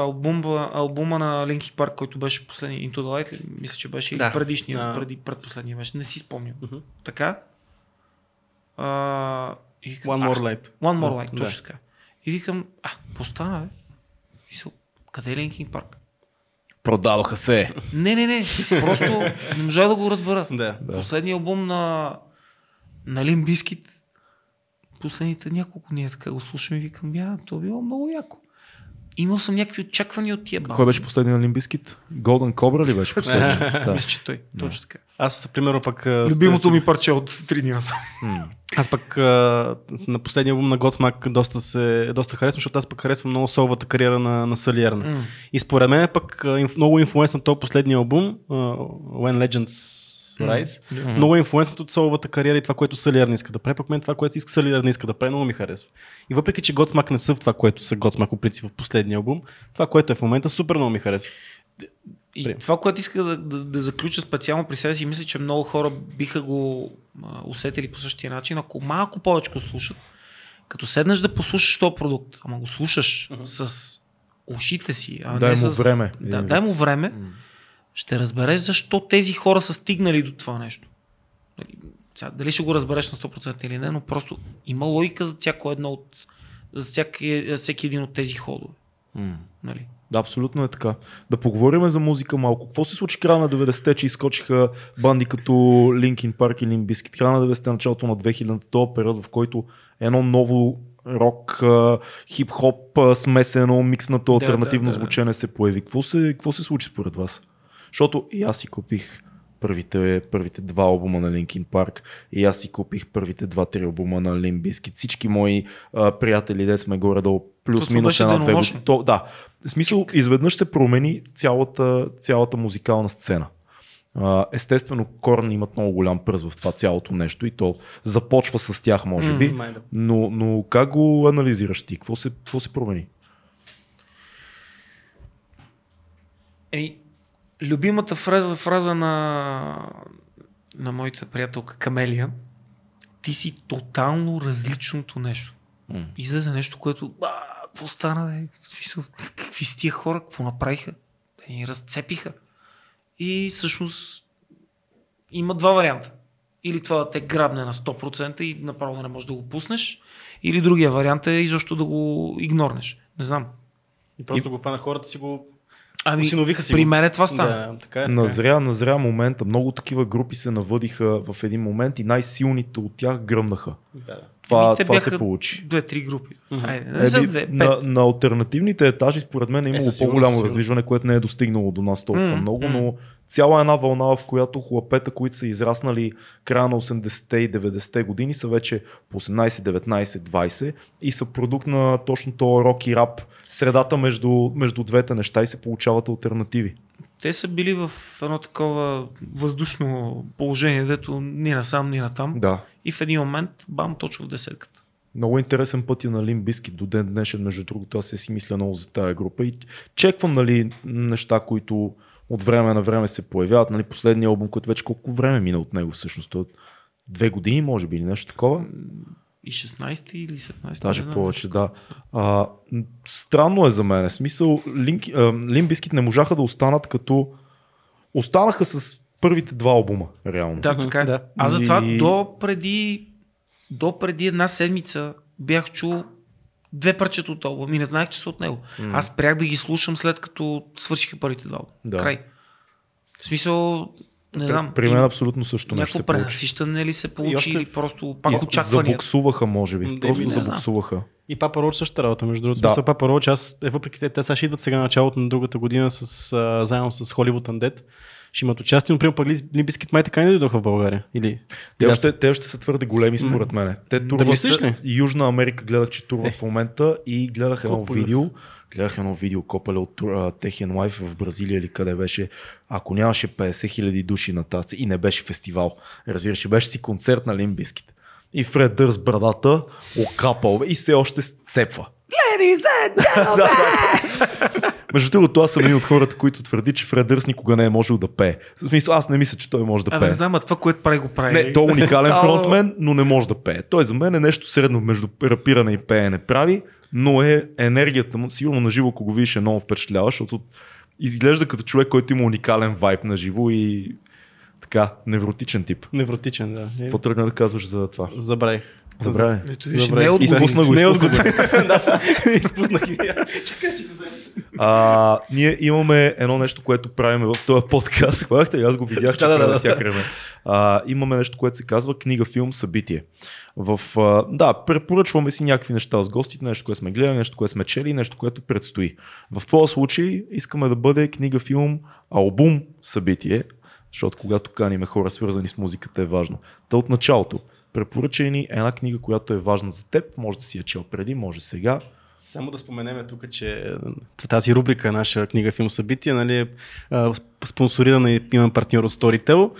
[SPEAKER 3] албума, албума на Linkin Park, който беше последния Into the Light, мисля, че беше
[SPEAKER 2] Да.
[SPEAKER 3] предишния,
[SPEAKER 2] Да.
[SPEAKER 3] преди предпоследния беше, не си спомням.
[SPEAKER 2] Мгм.
[SPEAKER 3] Така? А, и викам,
[SPEAKER 2] One more light.
[SPEAKER 3] One more
[SPEAKER 2] Да,
[SPEAKER 3] light,
[SPEAKER 2] да.
[SPEAKER 3] точно така. И викам, а, постана, бе? Къде е Linkin Park?
[SPEAKER 1] Продадоха се.
[SPEAKER 3] Не, не, не, просто не можа да го разбера.
[SPEAKER 2] Да.
[SPEAKER 1] Да.
[SPEAKER 3] Последният албум на, на Bizkit, последните няколко дни е така го слушам и викам, я, то било много яко. Имал съм някакви очаквания от тия банди.
[SPEAKER 1] Кой беше последния Лимбискит? Golden Cobra ли беше последния? да.
[SPEAKER 3] Мисля, че той. Точно така.
[SPEAKER 2] Аз, примерно, пък...
[SPEAKER 3] Любимото ми парче от три дни насам.
[SPEAKER 1] М.
[SPEAKER 2] Аз пък а, на последния албум на Godsmack доста, се, доста харесвам, защото аз пък харесвам много соловата кариера на, на Салиерна. И според мен пък а, инф- много инфлуенс на този последния албум, а, When Legends Rise,
[SPEAKER 3] Мгм.
[SPEAKER 2] много е инфлуенс от соловата кариера и това, което Салиерна иска да прави. Пък мен това, което иска Салиерна иска да прави, много ми харесва. И въпреки, че Godsmack не са в това, което са Godsmack по принцип в последния албум, това, което е в момента, супер много ми харесва.
[SPEAKER 3] И
[SPEAKER 2] Прием.
[SPEAKER 3] това, което иска да, да, да заключа специално при себе си, мисля, че много хора биха го а, усетили по същия начин, ако малко повече го слушат. Като седнеш да послушаш този продукт, ама го слушаш с ушите си, а
[SPEAKER 1] Дай
[SPEAKER 3] не
[SPEAKER 1] му
[SPEAKER 3] с...
[SPEAKER 1] време,
[SPEAKER 3] Да, дай му време, ще разбереш защо тези хора са стигнали до това нещо. Нали, сега, Дали ще го разбереш на 100% или не, но просто има логика за всяко едно от за всяки, всеки един от тези ходове.
[SPEAKER 1] М.
[SPEAKER 3] Нали?
[SPEAKER 1] Да, абсолютно е така. Да поговорим за музика малко. Какво се случи края на 90-те, че изскочиха банди като Linkin Park и Limp Bizkit? Края на 90-те, началото на 2000-те, този период, в който едно ново рок, хип-хоп, смесено, микснато
[SPEAKER 3] Да,
[SPEAKER 1] альтернативно
[SPEAKER 3] да, да, да.
[SPEAKER 1] звучене се появи. Какво се, какво се случи според вас? Защото и аз си купих първите, първите два албума на Linkin Park и аз си купих първите два-три албума на Limp Bizkit. Всички мои а, приятели, де сме горе-долу, плюс минус една-две
[SPEAKER 3] денонощно.
[SPEAKER 1] години. То, да, в смисъл, изведнъж се промени цялата, цялата музикална сцена. А, Естествено, Корн имат много голям пръст в това цялото нещо и то започва с тях, може би.
[SPEAKER 2] Да.
[SPEAKER 1] Но, но как го анализираш ти? Какво се, какво се промени?
[SPEAKER 3] Еми, любимата фраза, фраза на, на моята приятелка Камелия, ти си тотално различното нещо.
[SPEAKER 1] М.
[SPEAKER 3] Излезе нещо, което, а, какво стана, бе? Какви са тия хора, какво направиха? Те ни разцепиха. И всъщност има два варианта. Или това да те грабне на 100% и направо да не можеш да го пуснеш, или другия вариант е изобщо да го игнорнеш. Не знам.
[SPEAKER 2] И просто го фана хората си го
[SPEAKER 3] Ами,
[SPEAKER 2] си
[SPEAKER 3] при мен е това стана.
[SPEAKER 2] Да, така е. Така е.
[SPEAKER 1] Назря, назря момента. Много такива групи се навъдиха в един момент и най-силните от тях гръмнаха.
[SPEAKER 2] Да.
[SPEAKER 1] Това,
[SPEAKER 3] Еми, те
[SPEAKER 1] това
[SPEAKER 3] бяха
[SPEAKER 1] се получи.
[SPEAKER 3] Две-три групи.
[SPEAKER 2] Мгм.
[SPEAKER 3] Айде, не са две, пет.
[SPEAKER 1] на, на альтернативните етажи, според мен, е имало
[SPEAKER 2] със сигурност,
[SPEAKER 1] по-голямо
[SPEAKER 2] със
[SPEAKER 1] раздвижване, което не е достигнало до нас толкова
[SPEAKER 3] М,
[SPEAKER 1] много, но цяла една вълна, в която хлапета, които са израснали края на 80-те и 90-те години, са вече по 18, 19, 20 и са продукт на точно то рок и рап, средата между, между двете неща и се получават альтернативи.
[SPEAKER 3] Те са били в едно такова въздушно положение, дето ни насам, ни натам.
[SPEAKER 1] Да.
[SPEAKER 3] И в един момент, бам, точно в десетката.
[SPEAKER 1] Много интересен път е на Лимбиски до ден днешен, между другото, аз се си мисля много за тази група и чеквам нали, неща, които от време на време се появяват. Нали, последния албум, който вече колко време мина от него всъщност? От две години, може би, или нещо такова.
[SPEAKER 3] И 16 или 17.
[SPEAKER 1] Даже
[SPEAKER 3] не знам.
[SPEAKER 1] повече, да. А, странно е за мен. Смисъл, Линк, Лимбискит не можаха да останат като... Останаха с първите два албума, реално.
[SPEAKER 3] Да, така е.
[SPEAKER 2] да.
[SPEAKER 3] Аз затова
[SPEAKER 1] И-
[SPEAKER 3] до преди, до преди една седмица бях чул две парчета от албума и не знаех, че са от него.
[SPEAKER 1] М.
[SPEAKER 3] Аз спрях да ги слушам след като свършиха първите два албума.
[SPEAKER 1] Да.
[SPEAKER 3] Край. В смисъл, не знам.
[SPEAKER 1] При мен абсолютно също нещо се получи.
[SPEAKER 3] пренасищане ли се получи
[SPEAKER 2] още-
[SPEAKER 3] или просто пак
[SPEAKER 1] И
[SPEAKER 3] очаквания.
[SPEAKER 1] Забуксуваха, може би.
[SPEAKER 2] М,
[SPEAKER 1] Просто
[SPEAKER 2] не
[SPEAKER 1] забуксуваха.
[SPEAKER 2] И Папа Роч същата работа, между другото.
[SPEAKER 1] Да.
[SPEAKER 2] Да. Папа Роч, аз, е, въпреки те, те сега ще идват сега на началото на другата година с, а, заедно с Холивуд Undead. Ще имат участие, но примерно пък Лимбискит май така и не дойдоха в България. Или...
[SPEAKER 1] Те
[SPEAKER 2] Или
[SPEAKER 1] още, те още са твърде големи според мен. Те турват
[SPEAKER 2] ли?
[SPEAKER 1] Южна Америка гледах, че турват
[SPEAKER 2] Е.
[SPEAKER 1] в момента и гледах едно видео. Гледах едно видео, копале от uh, Техен Лайф в Бразилия или къде беше. Ако нямаше 50 хиляди души на тази и не беше фестивал, разбираш, беше си концерт на Лимбискит. И Фред Дърс брадата окапал и все още цепва.
[SPEAKER 3] Ladies and gentlemen!
[SPEAKER 1] Между другото, аз съм един от хората, които твърди, че Фред Дърс никога не е можел да пее. В смисъл, аз не мисля, че той може да пее.
[SPEAKER 3] не знам, а това, което прави, го прави.
[SPEAKER 1] Не, той е уникален фронтмен, но не може да пее. Той за мен е нещо средно между рапиране и пеене прави, но е енергията му, сигурно на живо, ако го видиш, е много впечатлява, защото изглежда като човек, който има уникален вайб на живо и така, невротичен тип.
[SPEAKER 2] Невротичен, да.
[SPEAKER 1] Какво тръгна да казваш за това?
[SPEAKER 2] Забравих.
[SPEAKER 1] Забравя.
[SPEAKER 3] Ето,
[SPEAKER 2] Добре.
[SPEAKER 3] не е.
[SPEAKER 1] Изпусна го, изпусна го.
[SPEAKER 2] да, изпуснах и Чакай си.
[SPEAKER 1] А, ние имаме едно нещо, което правим в този подкаст. Хванахте и аз го видях, че
[SPEAKER 2] Да, да,
[SPEAKER 1] правя
[SPEAKER 2] да,
[SPEAKER 1] тя креме. А, имаме нещо, което се казва книга, филм, събитие. В, а, да, препоръчваме си някакви неща с гостите, нещо, което сме гледали, нещо, което сме чели, нещо, което предстои. В твоя случай искаме да бъде книга, филм, албум, събитие, защото когато каниме хора свързани с музиката е важно. Та от началото, препоръчай ни една книга, която е важна за теб, може да си я чел преди, може сега.
[SPEAKER 2] Само да споменем тук, че тази рубрика, наша книга филм събития, нали, е спонсорирана и имаме партньор от Storytel.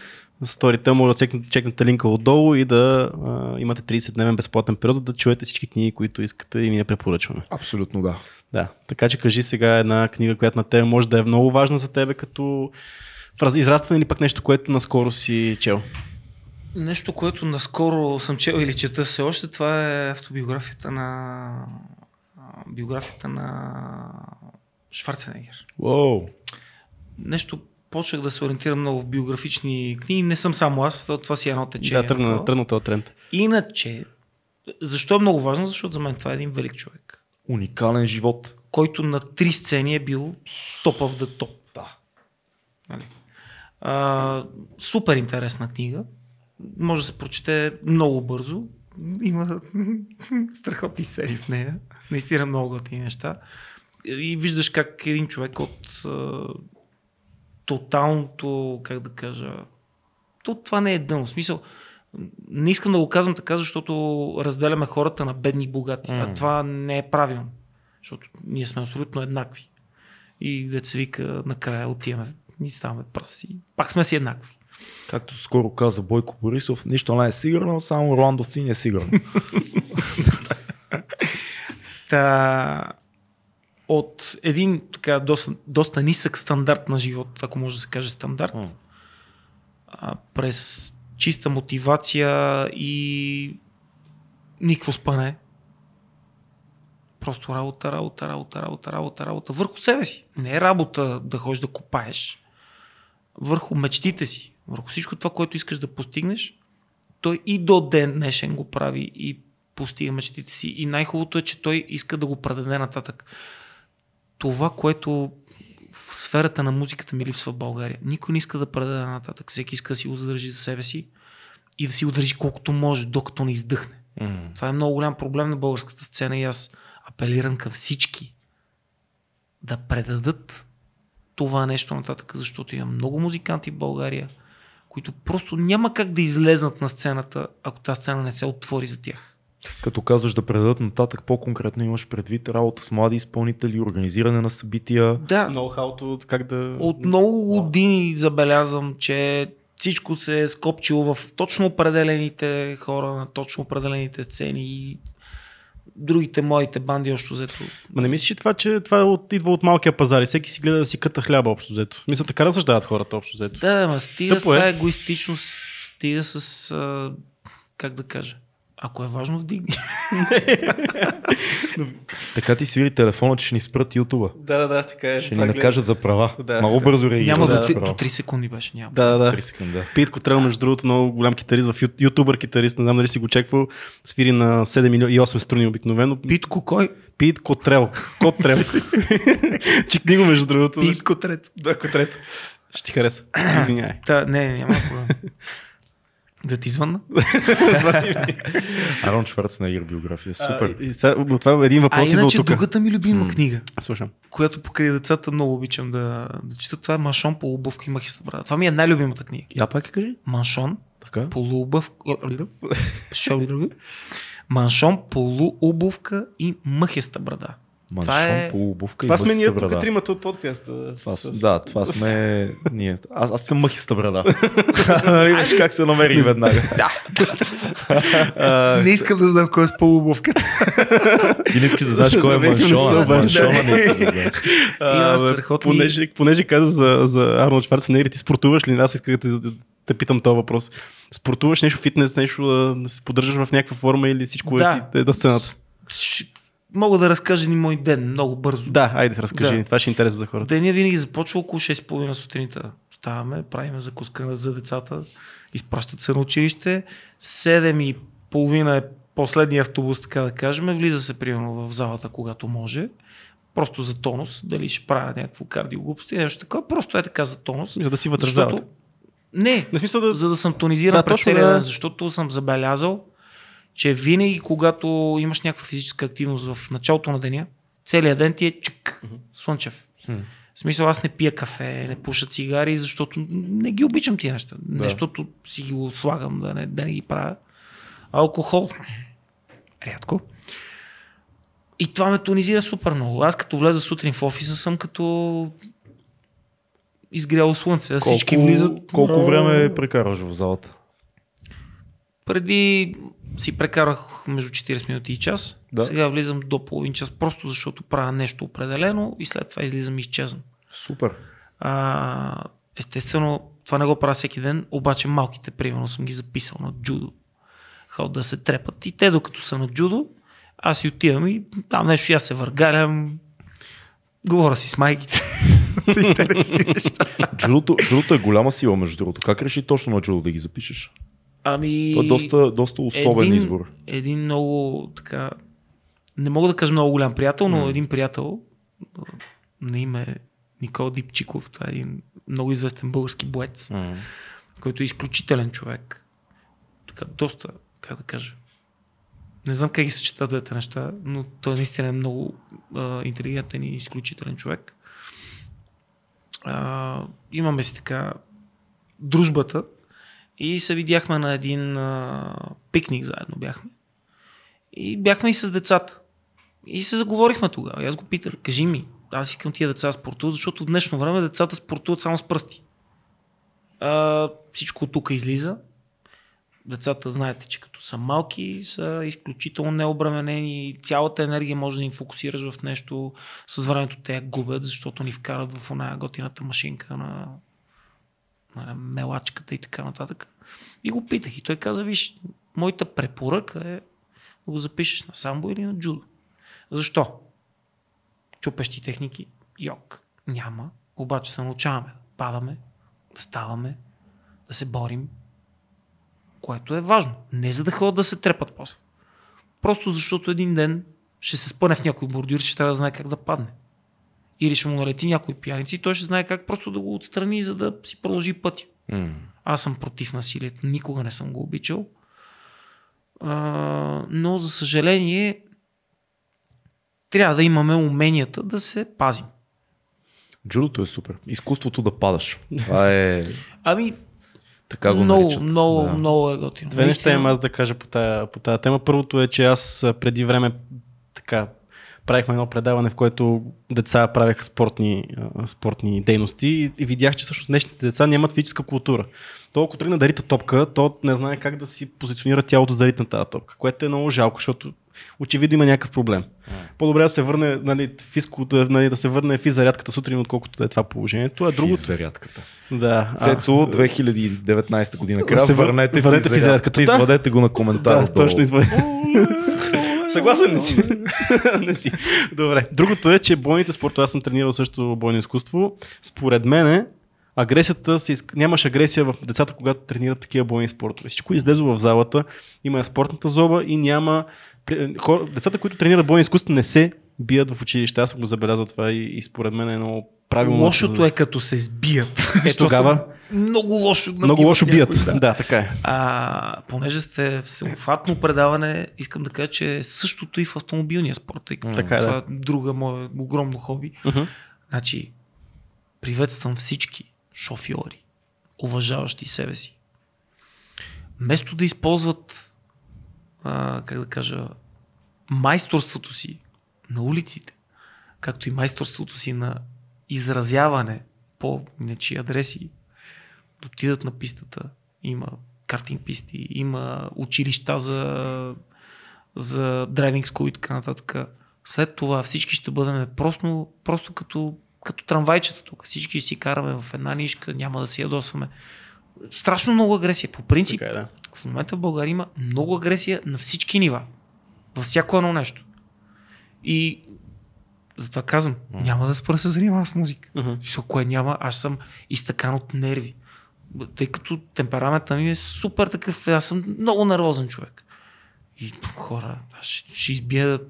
[SPEAKER 2] Storytel може да чекнете, линка отдолу и да а, имате 30-дневен безплатен период, за да чуете всички книги, които искате и ние препоръчваме.
[SPEAKER 1] Абсолютно да.
[SPEAKER 2] Да, така че кажи сега една книга, която на тебе може да е много важна за тебе, като израстване или пък нещо, което наскоро си чел.
[SPEAKER 3] Нещо, което наскоро съм чел или чета все още, това е автобиографията на биографията на Шварценегер.
[SPEAKER 1] Уоу.
[SPEAKER 3] Нещо почнах да се ориентирам много в биографични книги. Не съм само аз, то- това си е едно течение.
[SPEAKER 2] да, тръгна, тръгна този тренд.
[SPEAKER 3] Иначе, защо е много важно? Защото за мен това е един велик човек,
[SPEAKER 1] Уникален живот.
[SPEAKER 3] който на три сцени е бил топ of the топ.
[SPEAKER 1] Да.
[SPEAKER 3] Нали? А, супер интересна книга. Може да се прочете много бързо. Има страхотни серии в нея. Наистина много готини неща. И виждаш как един човек от а, тоталното, как да кажа, то това не е дъно. В смисъл, не искам да го казвам така, защото разделяме хората на бедни и богати. А
[SPEAKER 1] М.
[SPEAKER 3] това не е правилно. Защото ние сме абсолютно еднакви. И деца вика, накрая отиваме и ставаме пръси. Пак сме си еднакви.
[SPEAKER 1] Както скоро каза Бойко Борисов, нищо не е сигурно, само Роландовци не е сигурно.
[SPEAKER 3] Та, от един така доста, доста нисък стандарт на живот, ако може да се каже стандарт, а, през чиста мотивация и никакво спане. Просто работа, работа, работа, работа, работа, работа. Върху себе си. Не е работа да ходиш да копаеш. Върху мечтите си. Върху всичко това, което искаш да постигнеш. Той и до ден днешен го прави и постига мечтите си. И най-хубавото е, че той иска да го предаде нататък. Това, което в сферата на музиката ми липсва в България. Никой не иска да предаде нататък. Всеки иска да си го задържи за себе си и да си го държи колкото може, докато не издъхне.
[SPEAKER 1] М.
[SPEAKER 3] Това е много голям проблем на българската сцена и аз апелирам към всички да предадат това нещо нататък, защото има много музиканти в България, които просто няма как да излезнат на сцената, ако тази сцена не се отвори за тях.
[SPEAKER 1] Като казваш да предадат нататък, по-конкретно имаш предвид работа с млади изпълнители, организиране на събития.
[SPEAKER 3] Да,
[SPEAKER 2] Ноу-хауто, как да...
[SPEAKER 3] От много години забелязвам, че всичко се е скопчило в точно определените хора, на точно определените сцени и другите моите банди общо взето.
[SPEAKER 2] Ма не мислиш ли това, че това е от, идва от малкия пазар и всеки си гледа да си къта хляба общо взето? Мисля, така разсъждават хората общо взето.
[SPEAKER 3] Да, ма стига
[SPEAKER 2] Тъпо
[SPEAKER 3] с
[SPEAKER 2] е.
[SPEAKER 3] тази егоистичност, стига с, а, как да кажа, ако е важно вдигни.
[SPEAKER 1] Така ти свири телефона, че ще ни спрат ютуба.
[SPEAKER 2] Да, да, да, така е.
[SPEAKER 1] Ще ни накажат за права.
[SPEAKER 2] Да.
[SPEAKER 1] Много бързо реагират.
[SPEAKER 3] Няма
[SPEAKER 1] за
[SPEAKER 3] до, до 3 секунди беше, няма.
[SPEAKER 2] Да, да, да.
[SPEAKER 1] 3 секунди. да.
[SPEAKER 2] Пит Котрел, между другото, много голям китарист, в ютубър китарист, не знам дали си го чеквал, свири на 7 милиона и 8 струни обикновено.
[SPEAKER 3] Питко кой?
[SPEAKER 2] Пит Котрел. Котрел. Чекни го, между другото.
[SPEAKER 3] Питко трет.
[SPEAKER 2] Да, Котрето. Ще ти хареса. Извинявай.
[SPEAKER 3] Та, не, няма проблем. да ти звънна?
[SPEAKER 1] Арон Шварценегер биография. Супер.
[SPEAKER 2] А, и сега, това е един
[SPEAKER 3] А
[SPEAKER 2] въпрос от
[SPEAKER 3] иначе другата ми любима
[SPEAKER 1] М.
[SPEAKER 3] книга,
[SPEAKER 2] Слушам.
[SPEAKER 3] която покрай децата много обичам да, да чета, това е Маншон, полубъвка и мъхиста брада. Това ми е най-любимата книга.
[SPEAKER 1] Я пак кажи.
[SPEAKER 3] Маншон,
[SPEAKER 1] Така.
[SPEAKER 3] полуобувка. Маншон, полуобувка и мъхеста брада.
[SPEAKER 1] Маншон,
[SPEAKER 3] е-
[SPEAKER 1] полуобувка
[SPEAKER 2] Това
[SPEAKER 1] и
[SPEAKER 2] сме ние тук, тримата от подкаста.
[SPEAKER 1] Това,
[SPEAKER 2] С-.
[SPEAKER 1] Да, това сме ние. Аз, аз съм мъхиста брада. Нали Виж как се намери веднага.
[SPEAKER 2] А,
[SPEAKER 3] Не искам да знам кой е с полуобувката.
[SPEAKER 1] Ти не искаш да знаеш кой е маншона. Маншона не искаш да
[SPEAKER 2] понеже, понеже каза за, за Арнолд Шварценегер, ти спортуваш ли? Аз исках да те, питам този въпрос. Спортуваш нещо фитнес, нещо да, да се поддържаш в някаква форма или всичко
[SPEAKER 3] Да.
[SPEAKER 2] е, си- е на сцената?
[SPEAKER 3] Мога да разкажа ни мой ден много бързо.
[SPEAKER 2] Да, айде, разкажи.
[SPEAKER 3] Да.
[SPEAKER 2] Това ще е интересно за хората.
[SPEAKER 3] Деня винаги започва около 6.30 сутринта. Ставаме, правим закуска за децата, изпращат се на училище. 7.30 е последния автобус, така да кажем. Влиза се примерно в залата, когато може. Просто за тонус. Дали ще правя някакво кардиоглупости, нещо такова. Просто е така за тонус.
[SPEAKER 2] За да си вътре
[SPEAKER 3] Защото... Не,
[SPEAKER 2] Не смисъл да...
[SPEAKER 3] за да съм тонизиран
[SPEAKER 2] Да,
[SPEAKER 3] през целия
[SPEAKER 2] да.
[SPEAKER 3] ден, защото съм забелязал, че винаги когато имаш някаква физическа активност в началото на деня, целият ден ти е чик, слънчев.
[SPEAKER 1] Хм.
[SPEAKER 3] В смисъл аз не пия кафе, не пуша цигари, защото не ги обичам тия неща.
[SPEAKER 1] Да.
[SPEAKER 3] Не защото си ги слагам да не, да не ги правя. Алкохол. Рядко. И това ме тонизира супер много. Аз като влеза сутрин в офиса съм като изгряло слънце. Колко, Всички влизат.
[SPEAKER 1] Колко време прекараш в залата?
[SPEAKER 3] Преди си прекарах между 40 минути и час.
[SPEAKER 1] Да.
[SPEAKER 3] Сега влизам до половин час, просто защото правя нещо определено и след това излизам и изчезвам.
[SPEAKER 1] Супер.
[SPEAKER 3] А, естествено, това не го правя всеки ден, обаче малките, примерно, съм ги записал на джудо. Ход да се трепат. И те, докато са на джудо, аз си отивам и там нещо и аз се въргалям. Говоря си с майките. с интересни неща.
[SPEAKER 1] Джудото, джудото е голяма сила, между другото. Как реши точно на джудо да ги запишеш?
[SPEAKER 3] Ами...
[SPEAKER 1] Това е доста, доста особен
[SPEAKER 3] един,
[SPEAKER 1] избор.
[SPEAKER 3] Един много така. Не мога да кажа много голям приятел, но
[SPEAKER 1] М.
[SPEAKER 3] един приятел на име Никол Дипчиков, това е един много известен български боец, който е изключителен човек. Така, доста, как да кажа. Не знам как ги съчета двете неща, но той наистина е много а, интелигентен и изключителен човек. А, имаме си така дружбата и се видяхме на един а, пикник заедно бяхме. И бяхме и с децата. И се заговорихме тогава. И аз го питах, кажи ми, аз искам тия деца спортуват, защото в днешно време децата спортуват само с пръсти. А, всичко тук излиза. Децата, знаете, че като са малки, са изключително необременени. Цялата енергия може да им фокусираш в нещо. С времето те я губят, защото ни вкарат в оная готината машинка на мелачката и така нататък. И го питах и той каза, виж, моята препоръка е да го запишеш на самбо или на джудо. Защо? Чупещи техники, йог, няма. Обаче се научаваме да падаме, да ставаме, да се борим, което е важно. Не за да ходят да се трепат после. Просто защото един ден ще се спъне в някой бордюр, ще трябва да знае как да падне. Или ще му налети някой пияници и той ще знае как просто да го отстрани, за да си продължи пътя.
[SPEAKER 1] М.
[SPEAKER 3] Аз съм против насилието, никога не съм го обичал. А, но, за съжаление, трябва да имаме уменията да се пазим.
[SPEAKER 1] Джудото е супер. Изкуството да падаш. Това е...
[SPEAKER 3] Ами,
[SPEAKER 1] Така го
[SPEAKER 3] много,
[SPEAKER 1] наричат.
[SPEAKER 3] много,
[SPEAKER 1] да.
[SPEAKER 3] много е готино.
[SPEAKER 2] Две неща имам аз да кажа по тая, по тая тема. Първото е, че аз преди време така правихме едно предаване, в което деца правеха спортни, спортни дейности и, видях, че всъщност днешните деца нямат физическа култура. То ако тръгне да рита топка, то не знае как да си позиционира тялото за да ритне тази топка, което е много жалко, защото очевидно има някакъв проблем. По-добре да се върне, нали, физко, да, нали, да се върне физзарядката сутрин, отколкото да е това положението. А другото,
[SPEAKER 1] Физ зарядката.
[SPEAKER 2] да,
[SPEAKER 1] Цецо 2019 година. Края,
[SPEAKER 2] Се вър-
[SPEAKER 1] върнете,
[SPEAKER 2] върнете
[SPEAKER 1] физ
[SPEAKER 2] физ
[SPEAKER 1] зарядката и
[SPEAKER 2] зарядката.
[SPEAKER 1] извадете го на коментар.
[SPEAKER 2] Да, точно извън. Съгласен ли си? не си. Добре. Другото е, че бойните спортове, аз съм тренирал също бойно изкуство. Според мен агресията се изк... нямаш агресия в децата, когато тренират такива бойни спортове. Всичко излезло в залата, има спортната зоба и няма... Хора... Децата, които тренират бойни изкуство, не се бият в училище. Аз съм го забелязал това и, и според мен е много правилно.
[SPEAKER 3] Лошото е като се сбият.
[SPEAKER 2] Е, тогава
[SPEAKER 3] Много лошо.
[SPEAKER 2] много лошо бият.
[SPEAKER 3] някой,
[SPEAKER 2] Да. да, така е.
[SPEAKER 3] А, понеже сте всеобхватно предаване, искам да кажа, че е същото и в автомобилния спорт. Тъй като
[SPEAKER 2] Така е,
[SPEAKER 3] това
[SPEAKER 2] да.
[SPEAKER 3] е друга мое огромно хоби.
[SPEAKER 2] Мгм.
[SPEAKER 3] Значи, приветствам всички шофьори, уважаващи себе си. Вместо да използват, а, как да кажа, майсторството си на улиците, както и майсторството си на изразяване по нечи адреси, да отидат на пистата. Има картинг писти, има училища за, за драйвинг скул и така нататък. След това всички ще бъдем просто, просто като, като трамвайчета тук. Всички си караме в една нишка, няма да си ядосваме. Страшно много агресия. По принцип,
[SPEAKER 2] Така е, да.
[SPEAKER 3] в момента в България има много агресия на всички нива. Във всяко едно нещо. И затова казвам, няма да спра се занимавам с музика. Защото кое няма, аз съм изтъкан от нерви. Тъй като темпераментът ми е супер такъв, аз съм много нервозен човек. И хора, аз ще, ще избия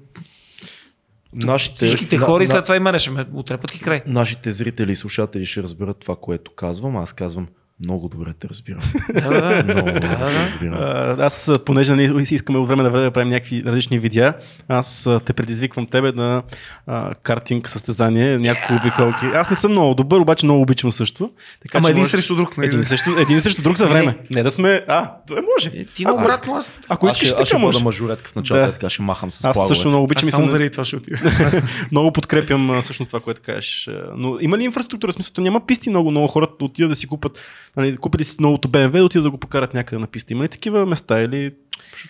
[SPEAKER 1] Нашите,
[SPEAKER 3] всичките
[SPEAKER 1] на-
[SPEAKER 3] хора и
[SPEAKER 1] на-
[SPEAKER 3] след това и мене ще ме отрепат и край.
[SPEAKER 1] Нашите зрители и слушатели ще разберат това, което казвам. Аз казвам, много добре те разбирам.
[SPEAKER 3] Да, да, да.
[SPEAKER 1] Много добре
[SPEAKER 3] да,
[SPEAKER 1] те
[SPEAKER 3] да.
[SPEAKER 1] разбирам.
[SPEAKER 2] Аз, понеже нали, си искаме от време на време да правим някакви различни видеа, аз те предизвиквам тебе на а, картинг състезание, някакви обиколки. Аз не съм много добър, обаче много обичам също. Така,
[SPEAKER 3] Ама един срещу друг. нали?
[SPEAKER 2] Един срещу, един срещу друг за време. Не да сме... А, това може.
[SPEAKER 3] Е, Ти наобратно, аз,
[SPEAKER 2] Ако
[SPEAKER 1] аз
[SPEAKER 2] искаш,
[SPEAKER 1] ще, аз ще
[SPEAKER 2] така може.
[SPEAKER 1] бъда мажоретка в началото,
[SPEAKER 2] Да.
[SPEAKER 1] така ще махам с
[SPEAKER 2] Аз също много обичам
[SPEAKER 3] аз
[SPEAKER 2] и
[SPEAKER 3] само
[SPEAKER 2] съм...
[SPEAKER 3] заради това ще отида.
[SPEAKER 2] много подкрепям всъщност това, което кажеш. Но има ли инфраструктура? В смисъл, то няма писти много, много хората да отидат да си купат, нали, купили си новото BMW, да отидат да го покарат някъде на писта. Има ли такива места или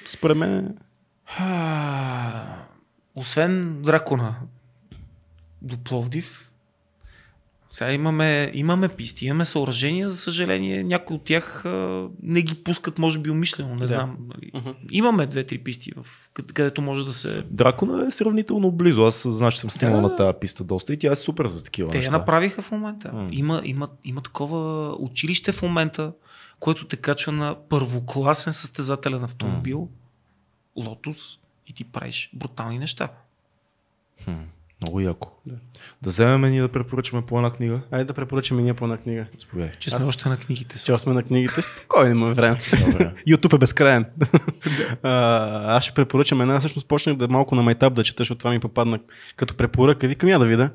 [SPEAKER 2] според мен
[SPEAKER 3] Освен дракона до Пловдив, сега имаме, имаме писти, имаме съоръжения, за съжаление, някои от тях а, не ги пускат, може би умишлено, не
[SPEAKER 2] Да.
[SPEAKER 3] знам. Нали.
[SPEAKER 2] Мгм.
[SPEAKER 3] Имаме две-три писти, в, къд- където може да се...
[SPEAKER 1] Дракона е сравнително близо. Аз знаеш, че съм снимал
[SPEAKER 3] Да.
[SPEAKER 1] на тази писта доста и тя е супер за такива
[SPEAKER 3] Те я
[SPEAKER 1] неща.
[SPEAKER 3] направиха в момента.
[SPEAKER 1] М.
[SPEAKER 3] Има, има, има такова училище в момента, което те качва на първокласен състезателен автомобил, Лотус, и ти правиш брутални неща.
[SPEAKER 1] Хм, много яко. Да. да вземем ние да препоръчаме по една книга.
[SPEAKER 2] Айде да препоръчаме ние по една книга.
[SPEAKER 1] Заповядай.
[SPEAKER 3] Че сме
[SPEAKER 2] Аз-
[SPEAKER 3] още на книгите.
[SPEAKER 2] Че сме на книгите, спокойно имаме време. YouTube е безкрайен. а, аз ще препоръчам една, всъщност почнах да малко на майтап да чета, защото това ми попадна като препоръка. Викам я да видя.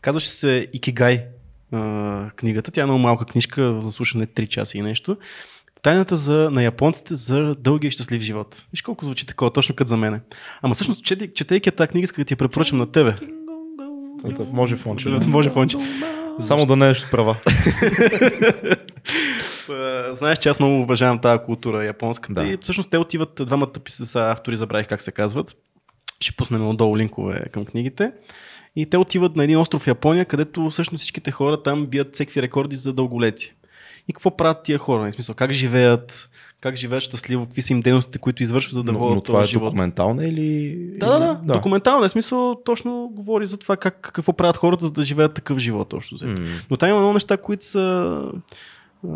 [SPEAKER 2] Казваше се Икигай а, книгата. Тя е много малка книжка, за слушане 3 часа и нещо. Тайната за, на японците за дългия и щастлив живот. Виж колко звучи такова, точно като за мене. Ама всъщност, четей- четейки тази книга, исках да ти я препоръчам на тебе.
[SPEAKER 1] Може фонче.
[SPEAKER 2] Да, може фонче.
[SPEAKER 1] Само да не е с права.
[SPEAKER 2] Знаеш, че аз много уважавам тази култура японската
[SPEAKER 1] Да.
[SPEAKER 2] и всъщност те отиват, двамата са автори, забравих как се казват. Ще пуснем отдолу линкове към книгите. И те отиват на един остров в Япония, където всъщност всичките хора там бият всеки рекорди за дълголетие. И какво правят тия хора? В смисъл, как живеят, как живеят щастливо, какви са им дейностите, които извършват, за да
[SPEAKER 1] Но,
[SPEAKER 2] водят
[SPEAKER 1] но това е
[SPEAKER 2] живот.
[SPEAKER 1] документална или...
[SPEAKER 2] Да, да, да, да. Документално е смисъл, точно говори за това как, какво правят хората, за да живеят такъв живот. Точно.
[SPEAKER 1] М.
[SPEAKER 2] Но там има много неща, които са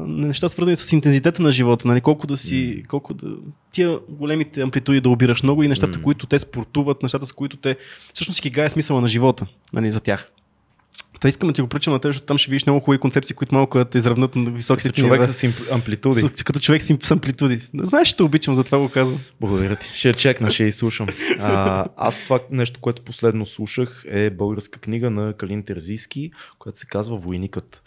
[SPEAKER 2] неща свързани с интензитета на живота, нали? колко да си, колко да... Тия големите амплитуди да обираш много и нещата,
[SPEAKER 1] М.
[SPEAKER 2] които те спортуват, нещата, с които те... Всъщност кигай е смисъла на живота, нали, за тях. Та искам да ти го причам на теб, защото там ще видиш много хубави концепции, които малко да те изравнат на високите
[SPEAKER 1] Като човек с амплитуди.
[SPEAKER 2] С, като човек с, амплитуди. Знаеш, те обичам, затова го казвам.
[SPEAKER 1] Благодаря ти. Ще чекна, ще изслушам. А, аз това нещо, което последно слушах е българска книга на Калин Терзийски, която се казва Войникът.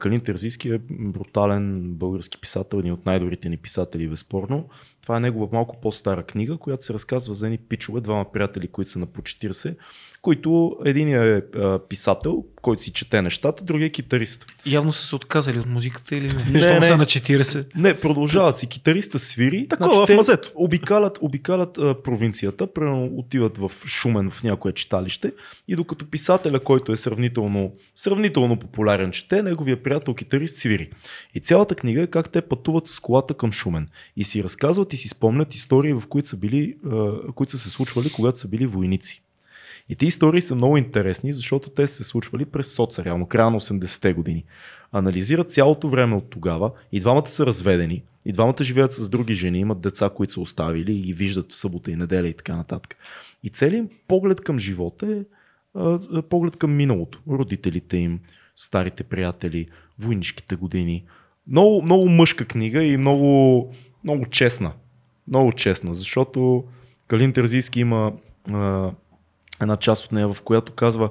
[SPEAKER 1] Калин Терзийски е брутален български писател, един от най-добрите ни писатели, безспорно. Това е негова малко по-стара книга, която се разказва за едни пичове, двама приятели, които са на по 40, които единият е писател, който си чете нещата, другият е китарист.
[SPEAKER 3] Явно са се отказали от музиката или не?
[SPEAKER 1] Не,
[SPEAKER 3] са на 40.
[SPEAKER 1] Не, продължават си. Китариста свири. значи
[SPEAKER 2] Такова, в
[SPEAKER 1] те
[SPEAKER 2] мазето.
[SPEAKER 1] Обикалят, обикалят а, провинцията, примерно отиват в Шумен в някое читалище и докато писателя, който е сравнително, сравнително популярен чете, неговия приятел китарист свири. И цялата книга е как те пътуват с колата към Шумен и си разказват и си спомнят истории, в които са, били, които са се случвали, когато са били войници. И тези истории са много интересни, защото те са се случвали през соца, реално, края на 80-те години. Анализират цялото време от тогава. И двамата са разведени. И двамата живеят с други жени, имат деца, които са оставили и ги виждат в събота и неделя и така нататък. И целият им поглед към живота е поглед към миналото. Родителите им, старите приятели, войнишките години. Много, много мъжка книга и много, много честна. Много честна, защото Калин Терзийски има а, една част от нея, в която казва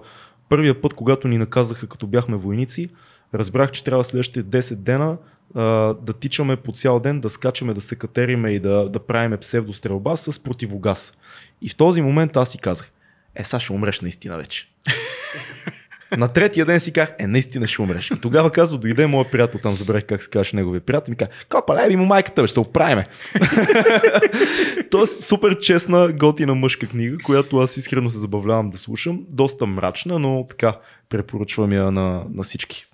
[SPEAKER 1] първия път, когато ни наказаха като бяхме войници, разбрах, че трябва следващите 10 дена а, да тичаме по цял ден, да скачаме, да се катериме и да, да правиме псевдострелба с противогаз. И в този момент аз си казах, е, сега умреш наистина вече. На третия ден си казах, е, наистина ще умреш. И тогава казва, дойде моят приятел, там забравих как се казваше неговия приятел, ми каза, копа, леви му майката, бе, ще се оправиме. Тоест, супер честна, готина мъжка книга, която аз искрено се забавлявам да слушам. Доста мрачна, но така, препоръчвам я на, на всички.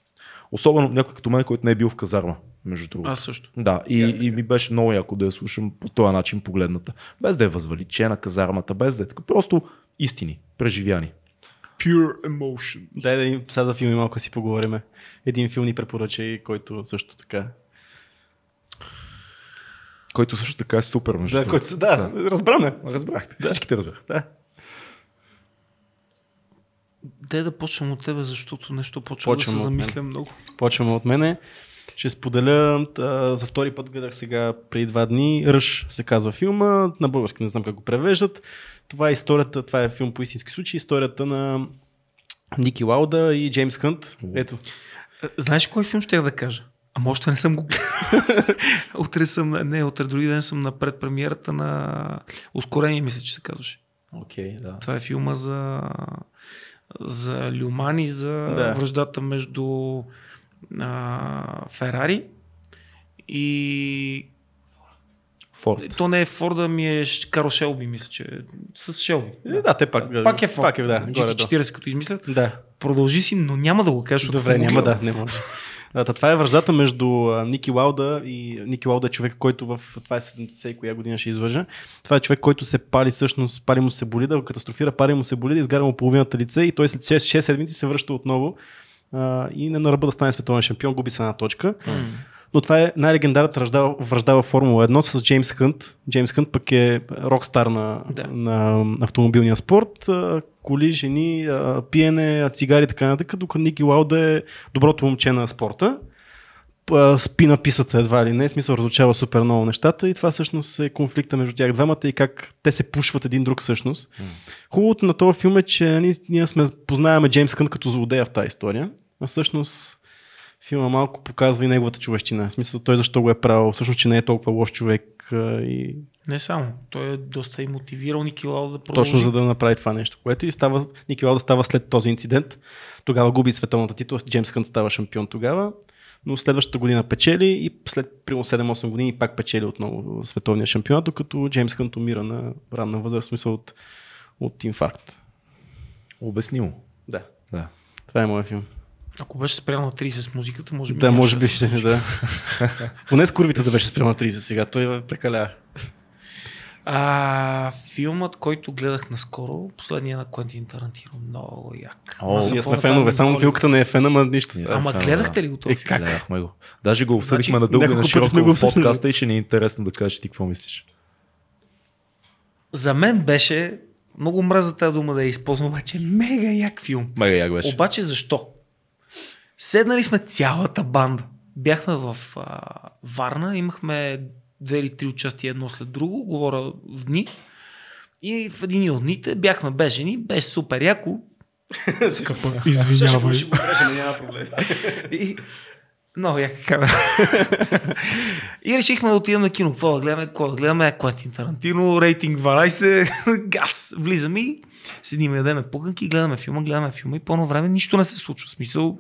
[SPEAKER 1] Особено някой като мен, който не е бил в казарма, между другото.
[SPEAKER 3] Аз също.
[SPEAKER 1] Да, и, и ми беше много яко да я слушам по този начин погледната. Без да е възвеличена казармата, без да е така. Просто истини, преживяни. Pure emotion.
[SPEAKER 2] Дай да им, сега за филми малко си поговориме. Един филм ни препоръча и който също така.
[SPEAKER 1] Който също така е супер, между
[SPEAKER 2] Да, който, да, да. разбраме.
[SPEAKER 1] Разбрахте. Всичките разбрах.
[SPEAKER 2] Да.
[SPEAKER 3] Де да почвам от тебе, защото нещо почвам
[SPEAKER 2] Почвам
[SPEAKER 3] да се замисля много.
[SPEAKER 2] Почваме от мене. Ще споделя, а, за втори път гледах сега преди два дни, Ръж се казва филма, на български не знам как го превеждат. Това е историята, това е филм по истински случай, историята на Ники Лауда и Джеймс Хънт. Ето,
[SPEAKER 3] А, Знаеш кой филм ще да кажа? Ама още не съм го утре съм, не, утре други ден съм на предпремиерата на Ускорение, мисля, че се казваше.
[SPEAKER 1] Окей, да.
[SPEAKER 3] Това е филма за, за Люман и за
[SPEAKER 2] Да.
[SPEAKER 3] връждата между а, Ферари и
[SPEAKER 1] Форд.
[SPEAKER 3] то не е Форда, ми е Карл Шелби, мисля, че е с Шелби.
[SPEAKER 2] да, да те пак.
[SPEAKER 3] Пак е Форд.
[SPEAKER 2] Пак е, да, горе долу.
[SPEAKER 3] GT40 като измислят.
[SPEAKER 2] Да.
[SPEAKER 3] Продължи си, но няма да го защото
[SPEAKER 2] Добре, няма да, не може. А, та, това е връждата между Ники Лауда и Ники Лауда е човек, който в това е 70 и коя година ще излъжа. Това е човек, който се пали всъщност, пали му се боли, да катастрофира, пали му се боли, да изгаря му половината лице и той след 6, 6 седмици се връща отново а, и не на ръба да стане световен шампион, губи се една точка. Но това е най-легендарната връжда, връжда във Формула 1 с Джеймс Хънт. Джеймс Хънт пък е рокстар на,
[SPEAKER 3] Да.
[SPEAKER 2] на автомобилния спорт. Коли, жени, пиене, цигари и така нататък, докато Ники Лауда е доброто момче на спорта. Спи на писата едва ли не, смисъл разучава супер много нещата и това всъщност е конфликта между тях двамата и как те се пушват един друг всъщност. Хубавото на този филм е, че ние, ние сме, познаваме Джеймс Хънт като злодея в тази история, а всъщност филма малко показва и неговата човещина. В смисъл той защо го е правил, всъщност, че не е толкова лош човек и
[SPEAKER 3] Не само. Той е доста и мотивирал Ники Лауда да продължи.
[SPEAKER 2] Точно за да направи това нещо, което и става, Ники Лауда става след този инцидент. Тогава губи световната титла, Джеймс Хънт става шампион тогава, но следващата година печели и след примерно 7-8 години пак печели отново световния шампионат, докато Джеймс Хънт умира на ранна възраст, в смисъл от, от инфаркт.
[SPEAKER 1] Обяснимо.
[SPEAKER 2] Да.
[SPEAKER 1] Да.
[SPEAKER 2] Това е моят филм.
[SPEAKER 3] Ако беше спрял на 30 с музиката, може би.
[SPEAKER 2] Да, може би ще, да. Поне с курвите да беше спрямо на 30 сега, той прекалява.
[SPEAKER 3] А, филмът, който гледах наскоро, последния на Квентин Тарантино, много як.
[SPEAKER 1] О,
[SPEAKER 2] Ние сме фенове, само филката не е фен, ама нищо.
[SPEAKER 1] Ние.
[SPEAKER 3] Ама
[SPEAKER 1] фен,
[SPEAKER 3] гледахте
[SPEAKER 1] да.
[SPEAKER 3] ли го този
[SPEAKER 2] Е, как?
[SPEAKER 1] Гледахме го. Даже го обсъдихме
[SPEAKER 3] Значи,
[SPEAKER 1] на дълго на широко
[SPEAKER 2] сме го
[SPEAKER 1] в подкаста и ще ни е интересно да кажеш ти какво мислиш.
[SPEAKER 3] За мен беше, много мраза тази дума да я използвам, обаче мега як филм.
[SPEAKER 1] Мега як беше.
[SPEAKER 3] Обаче защо? Седнали сме цялата банда. Бяхме в а, Варна, имахме две или три участия едно след друго, говоря в дни. И в един от дните бяхме бежени, беше супер яко. Скъпа, извинявай.
[SPEAKER 2] Ще го кажем, няма проблем.
[SPEAKER 3] И... Много яка камера. и решихме да отидем на кино. Какво да гледаме? Какво да гледаме? Квентин Тарантино, рейтинг 12, газ. Влизаме и седиме, ядеме пуканки, гледаме филма, гледаме филма и по едно време нищо не се случва. В смисъл,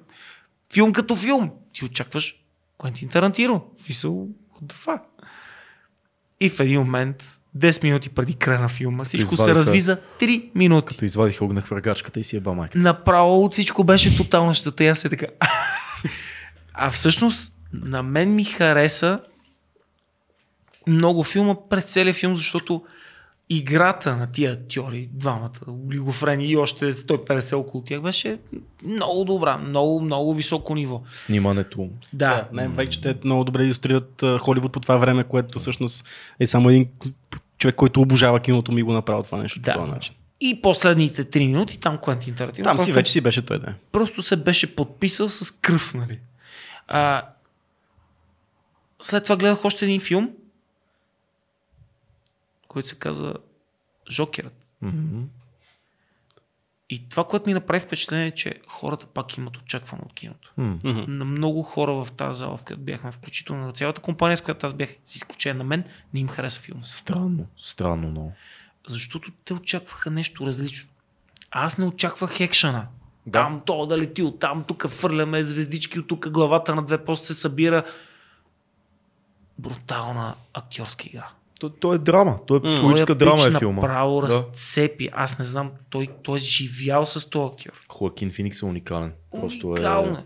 [SPEAKER 3] филм като филм. Ти очакваш Квентин Тарантино. The fuck? И в един момент, 10 минути преди края на филма, всичко се разви за 3 минути.
[SPEAKER 1] Като извадих огнах врагачката и си еба майка.
[SPEAKER 3] Направо от всичко беше тотална щета и аз е така. А всъщност на мен ми хареса много филма през целия филм, защото играта на тия актьори, двамата, олигофрени и още 150 около тях беше много добра, много, много високо ниво.
[SPEAKER 1] Снимането.
[SPEAKER 3] Да,
[SPEAKER 2] Да, най-вече те много добре иллюстрират Холивуд по това време, което всъщност е само един човек, който обожава киното ми го направил това нещо
[SPEAKER 3] Да.
[SPEAKER 2] по този начин.
[SPEAKER 3] И последните 3 минути там Квентин Тарантино.
[SPEAKER 2] Там си
[SPEAKER 3] просто-
[SPEAKER 2] вече си беше той, да.
[SPEAKER 3] просто се беше подписал с кръв, нали. А, след това гледах още един филм, който се казва Жокерът.
[SPEAKER 1] Мгм.
[SPEAKER 3] И това, което ми направи впечатление е, че хората пак имат очакване от киното.
[SPEAKER 2] Мгм.
[SPEAKER 3] На много хора в тази зала, в която бяхме, включително на цялата компания, с която аз бях, с изключение на мен, не им хареса филма.
[SPEAKER 1] Странно. Странно много.
[SPEAKER 3] Защото те очакваха нещо различно. Аз не очаквах екшана.
[SPEAKER 1] Да.
[SPEAKER 3] Там то да лети от там, тук фърляме звездички, от тук главата на две после се събира. Брутална актьорска игра.
[SPEAKER 1] То, то е драма. То е психологическа
[SPEAKER 3] Той
[SPEAKER 1] драма е филма.
[SPEAKER 3] Направо
[SPEAKER 1] Да.
[SPEAKER 3] разцепи. Аз не знам, той, той е живял с този актьор.
[SPEAKER 1] Хоакин Феникс е уникален. Просто
[SPEAKER 3] Уникално.
[SPEAKER 1] е...
[SPEAKER 3] е.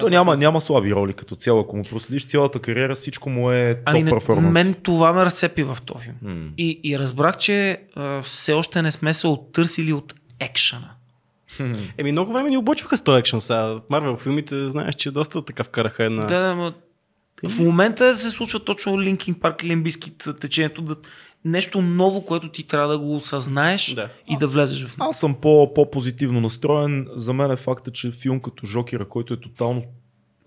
[SPEAKER 1] То няма, няма слаби роли като цяло. Ако му проследиш цялата кариера, всичко му е топ
[SPEAKER 3] Ами, не,
[SPEAKER 1] перформанс.
[SPEAKER 3] мен това ме разцепи в този филм.
[SPEAKER 1] М.
[SPEAKER 3] И, и разбрах, че а, все още не сме се оттърсили от екшена.
[SPEAKER 2] Еми, много време ни обочваха с този екшен сега. Марвел филмите, знаеш, че доста така вкараха една...
[SPEAKER 3] Да, да, ма, в момента се случва точно Линкин Парк, Лимбиски течението, да, нещо ново, което ти трябва да го осъзнаеш
[SPEAKER 2] Да.
[SPEAKER 3] и да влезеш в него.
[SPEAKER 1] Аз съм по, по-позитивно настроен. За мен е факта, че филм като Жокера, който е тотално,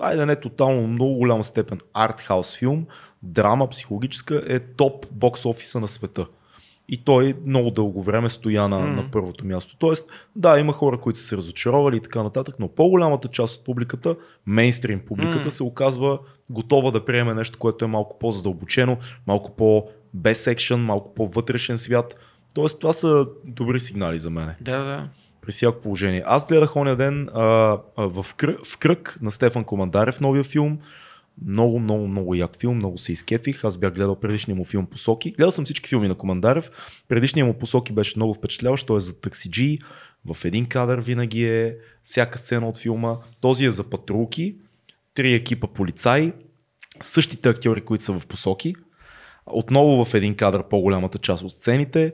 [SPEAKER 1] айде не тотално, но много голяма степен артхаус филм, драма, психологическа, е топ бокс офиса на света. И той много дълго време стоя на,
[SPEAKER 3] Мгм.
[SPEAKER 1] на първото място. Тоест, да, има хора, които са се разочаровали и така нататък, но по-голямата част от публиката, мейнстрим публиката,
[SPEAKER 3] Мгм.
[SPEAKER 1] се оказва готова да приеме нещо, което е малко по-задълбочено, малко по-без екшен, малко по-вътрешен свят. Тоест, това са добри сигнали за мен
[SPEAKER 3] Да, да.
[SPEAKER 1] при всяко положение. Аз гледах оня ден а, а, в, кръг, в кръг на Стефан Командарев новия филм. Много, много, много як филм, много се изкефих. Аз бях гледал предишния му филм Посоки. Гледал съм всички филми на Командарев. Предишният му Посоки беше много впечатляващ. Той е за таксиджи. В един кадър винаги е всяка сцена от филма. Този е за патрулки. Три екипа полицаи. Същите актьори, които са в Посоки. Отново в един кадър по-голямата част от сцените.